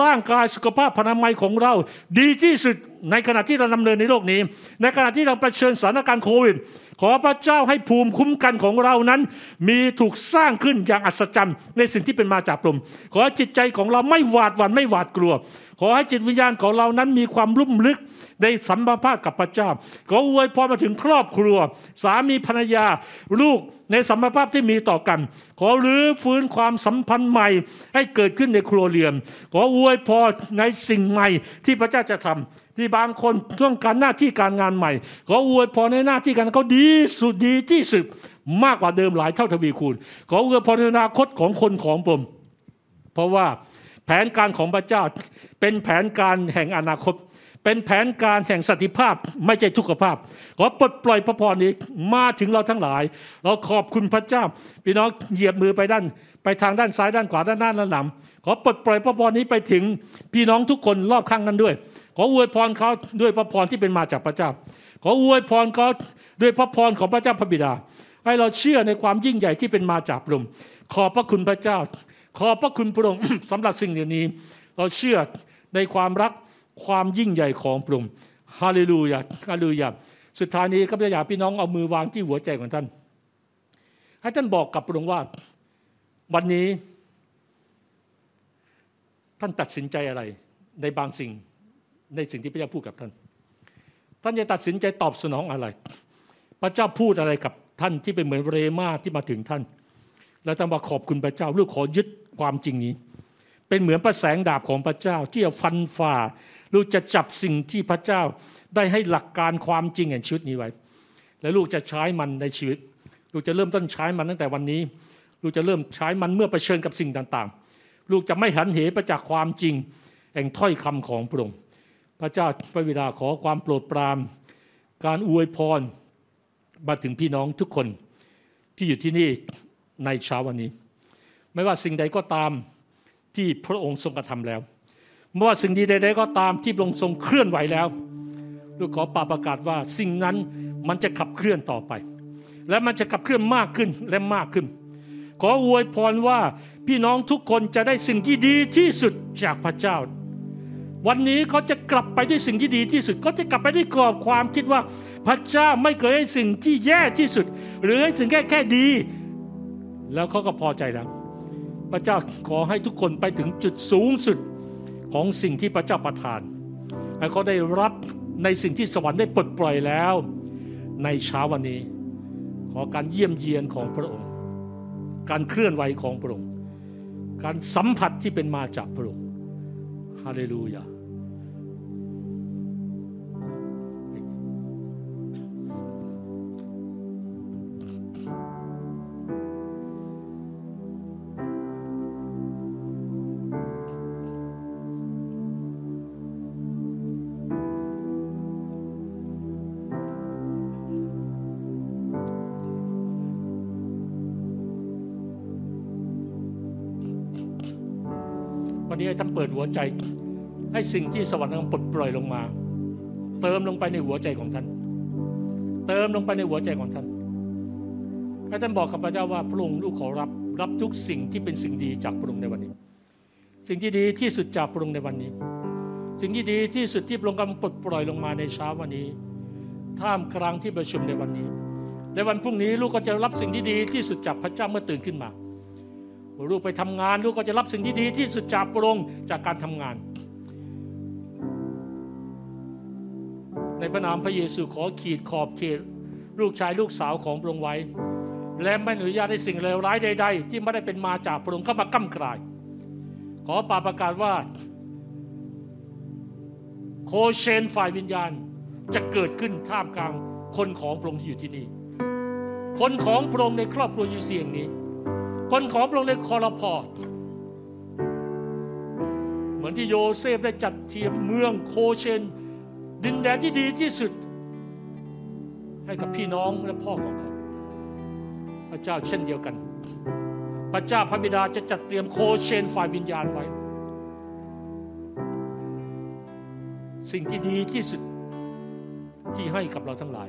ร่างกายสุขภาพพนามัยของเรา ดีที่สุดในขณะที่เราดำเนินในโลกนี้ ในขณะที่เราเผชิญสถานการณ์โควิด ขอพระเจ้าให้ภูมิคุ้มกันของเรานั้น มีถูกสร้างขึ้นอย่างอัศจรรย์ ในสิ่งที่เป็นมาจากพระองค์ขอจิตใจของเราไม่หวาดหวั่นไม่หวาดกลัว ขอให้จิตวิญญาณของเรานั้นมีความลุ่มลึกในสัมพันธ์กับพระเจ้า ขออวยพรมาถึงครอบครัว สามีภรรยาลูกในสัมพันธ์ที่มีต่อกัน ขอรื้อฟื้นความสัมพันธ์ใหม่ให้เกิดขึ้นในครัวเรือนขออวยพรในสิ่งใหม่ที่พระเจ้าจะทำที่บางคนต้องการหน้าที่การงานใหม่ ขออวยพรในหน้าที่การเขาดีสุดดีที่สุดมากกว่าเดิมหลายเท่าทวีคูณ ขออวยพรในอนาคตของคนของผม เพราะว่า แผนการของพระเจ้า เป็นแผนการแห่งอนาคต เป็นแผนการแห่งสันติภาพไม่ใช่ทุกขภาพ ขอปลดปล่อยพระพรนี้มาถึงเราทั้งหลาย เราขอบคุณพระเจ้า พี่น้องเหยียบมือไปด้าน ไปทางด้านซ้ายด้านขวาด้านหน้าด้านหลังขอปลดปล่อยพระพรนี้ไปถึงพี่น้องทุกคนรอบข้างนั้นด้วย ขออวยพรเขาด้วยพระพรที่เป็นมาจากพระเจ้า ขออวยพรเขาด้วยพระพรของพระเจ้าพระบิดา ให้เราเชื่อในความยิ่งใหญ่ที่เป็นมาจากพระองค์ขอบพระคุณพระเจ้า ขอบพระคุณพระองค์สำหรับสิ่งเหล่านี้ เราเชื่อในความรักความยิ่งใหญ่ของพระองค์ฮาเลลูยาฮาเลลูยาสุดท้ายนี้ก็อยากพี่น้องเอามือวางที่หัวใจของท่าน ให้ท่านบอกกับพระองค์ว่า วันนี้ ท่านตัดสินใจอะไร ในบางสิ่งในสิ่งที่พระเจ้าพูดกับท่าน ท่านจะตัดสินใจตอบสนองอะไร พระเจ้าพูดอะไรกับท่านที่เป็นเหมือนเรมาที่มาถึงท่าน แล้วท่านบอกขอบคุณพระเจ้าลูกขอยึด ความจริงนี้ เป็นเหมือนประแสงดาบของพระเจ้า ที่จะฟันฝ่าลูกจะจับสิ่งที่พระเจ้าได้ให้หลักการความจริงแห่งชีวิตนี้ไว้ และลูกจะใช้มันในชีวิต ลูกจะเริ่มต้นใช้มันตั้งแต่วันนี้ ลูกจะเริ่มใช้มันเมื่อเผชิญกับสิ่งต่างๆ ลูกจะไม่หันเหไปจากความจริงแห่งถ้อยคำของพระองค์พระเจ้าพระบิดาขอความโปรดปรานการอวยพรมาถึงพี่น้องทุกคนที่อยู่ที่นี่ในเช้าวันนี้ ไม่ว่าสิ่งใดก็ตามที่พระองค์ทรงกระทำแล้ว ไม่ว่าสิ่งดีใดๆก็ตามที่พระองค์ทรงเคลื่อนไหวแล้วลูกขอปาประกาศว่าสิ่งนั้นมันจะขับเคลื่อนต่อไป และมันจะขับเคลื่อนมากขึ้นและมากขึ้น ขออวยพรว่าพี่น้องทุกคนจะได้สิ่งที่ดีที่สุดจากพระเจ้า วันนี้เขาจะกลับไปด้วยสิ่งที่ดีที่สุดเขาจะกลับไปด้วยกรอบความคิดว่าพระเจ้าไม่เคยให้สิ่งที่แย่ที่สุด หรือให้สิ่งแค่แค่ดี แล้วเขาก็พอใจแล้ว พระเจ้าขอให้ทุกคนไปถึงจุดสูงสุดของสิ่งที่พระเจ้าประทานให้เขาได้รับในสิ่งที่สวรรค์ได้ปลดปล่อยแล้ว ในเช้าวันนี้ ขอการเยี่ยมเยียนของพระองค์ การเคลื่อนไหวของพระองค์ การสัมผัสที่เป็นมาจากพระองค์ฮาเลลูยา ให้ท่านเปิดหัวใจ ให้สิ่งที่สวรรค์กำลังปลดปล่อยลงมา เติมลงไปในหัวใจของท่าน เติมลงไปในหัวใจของท่านให้ท่านบอกกับพระเจ้าว่าพระองค์ลูกขอรับรับทุกสิ่งที่เป็นสิ่งดีจากพระองค์ในวันนี้ สิ่งที่ดีที่สุดจากพระองค์ในวันนี้ สิ่งที่ดีที่สุดที่พระองค์กำลังปลดปล่อยลงมาในเช้าวันนี้ ท่ามกลางที่ประชุมในวันนี้ในวันพรุ่งนี้ลูกก็จะรับสิ่งที่ดีที่สุดจากพระเจ้าเมื่อตื่นขึ้นมา ลูกไปทำงานลูกก็จะรับสิ่งที่ดีที่สุดจากพระองค์จากการทำงาน ในพระนามพระเยซูขอขีดขอบเขตลูกชายลูกสาวของพระองค์ไว้ และไม่อนุญาตให้สิ่งเลวร้ายใด ๆ ที่ไม่ได้เป็นมาจากพระองค์เข้ามาก้ำกลาย ขอปาประกาศว่า โคเชนฝ่ายวิญญาณจะเกิดขึ้นท่ามกลางคนของพระองค์ที่อยู่ที่นี่ คนของพระองค์ในครอบครัวยูเซียงนี้ คนของพระองค์ในคอรพอเหมือนที่โยเซฟได้จัดเทียมเมืองโคเชน ดินแดนที่ดีที่สุด ให้กับพี่น้องและพ่อของเขาพระเจ้าเช่นเดียวกัน พระเจ้าพระบิดาจะจัดเตรียมโคเชนฝ่ายวิญญาณไว้ สิ่งที่ดีที่สุดที่ให้กับเราทั้งหลาย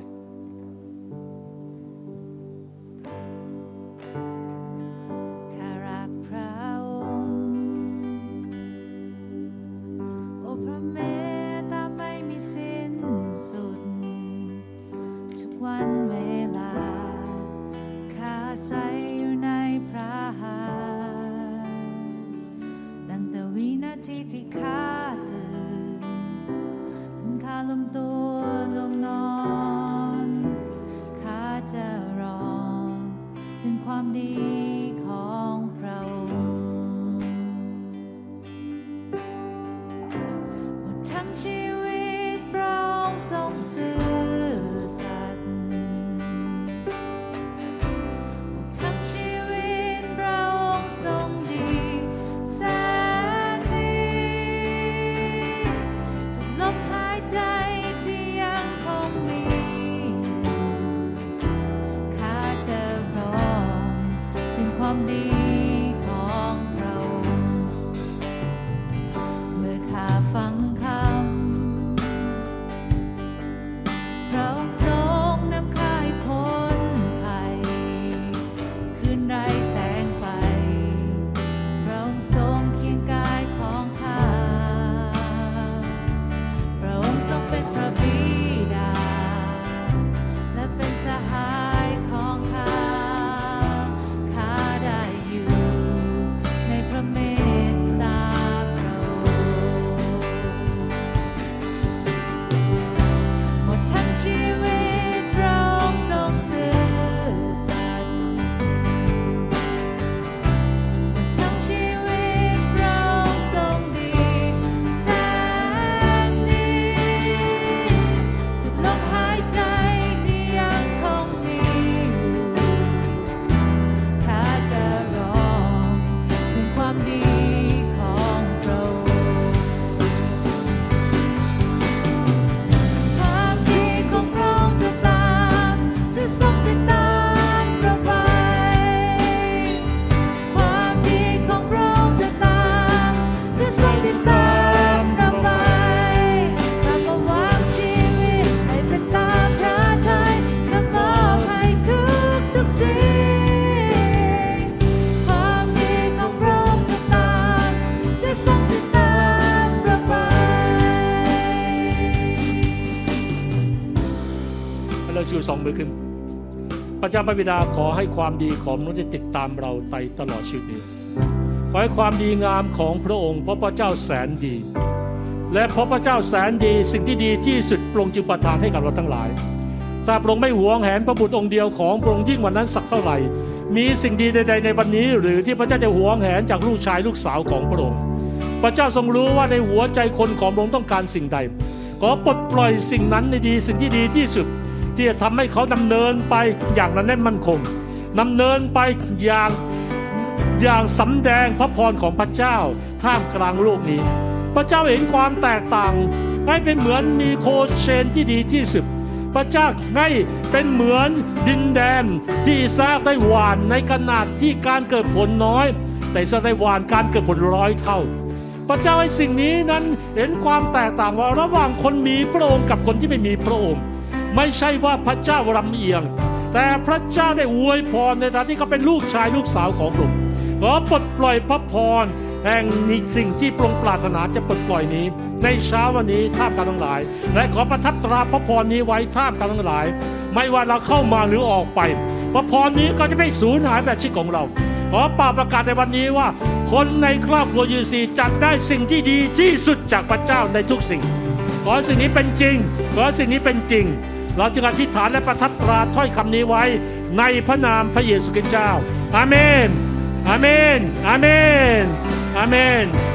เจ้าพระบิดาขอให้ความดีของมนุษย์ติดตามเราไปตลอดชีวิตนี้ขอให้ความดีงามของพระองค์พระพระเจ้าแสนดี และพระพระเจ้าแสนดีสิ่งที่ดีที่สุดพระองค์จึงประทานให้กับเราทั้งหลายถ้าพระองค์ไม่หวงแหนพระบุตรองค์เดียวของพระองค์ยิ่งกว่านั้นสักเท่าไหร่ มีสิ่งดีใด ๆ ในวันนี้ หรือที่พระเจ้าจะหวงแหนจากลูกชายลูกสาวของพระองค์ พระเจ้าทรงรู้ว่าในหัวใจคนของพระองค์ต้องการสิ่งใด ขอปลดปล่อยสิ่งนั้นในดีสิ่งที่ดีที่สุด ที่จะทำให้เขาดำเนินไปอย่างนั้นแน่นมั่นคงดำเนินไปอย่างอย่างสำแดงพระพรของพระเจ้าท่ามกลางโลกนี้ พระเจ้าเห็นความแตกต่าง ให้เป็นเหมือนมีโคเชนที่ดีที่สุดพระเจ้าให้เป็นเหมือนดินแดนที่อิสราเอลได้หวานในขนาดที่การเกิดผลน้อย แต่อิสราเอลได้หวานการเกิดผลร้อยเท่า พระเจ้าให้สิ่งนี้นั้นเห็นความแตกต่างว่าระหว่างคนมีพระองค์กับคนที่ไม่มีพระองค์ ไม่ใช่ว่าพระเจ้าลำเอียง แต่พระเจ้าได้อวยพรในฐานะที่เขาเป็นลูกชายลูกสาวของพระองค์ขอปลดปล่อยพระพรแห่งนี้สิ่งที่พระองค์ปรารถนาจะปลดปล่อยนี้ ในเช้าวันนี้ท่ามกลางทั้งหลาย และขอประทับตราพระพรนี้ไว้ท่ามกลางทั้งหลาย ไม่ว่าเราเข้ามาหรือออกไป พระพรนี้ก็จะไม่สูญหายแบบชีวิตของเราขอป่าประกาศในวันนี้ว่า คนในครอบครัวยูซีจัดได้สิ่งที่ดีที่สุดจากพระเจ้าในทุกสิ่งขอสิ่งนี้เป็นจริงขอสิ่งนี้เป็นจริง เราจึงอธิษฐานและประทับตราถ้อยคำนี้ไว้ในพระนามพระเยซูคริสต์เจ้า อาเมน อาเมน อาเมน อาเมน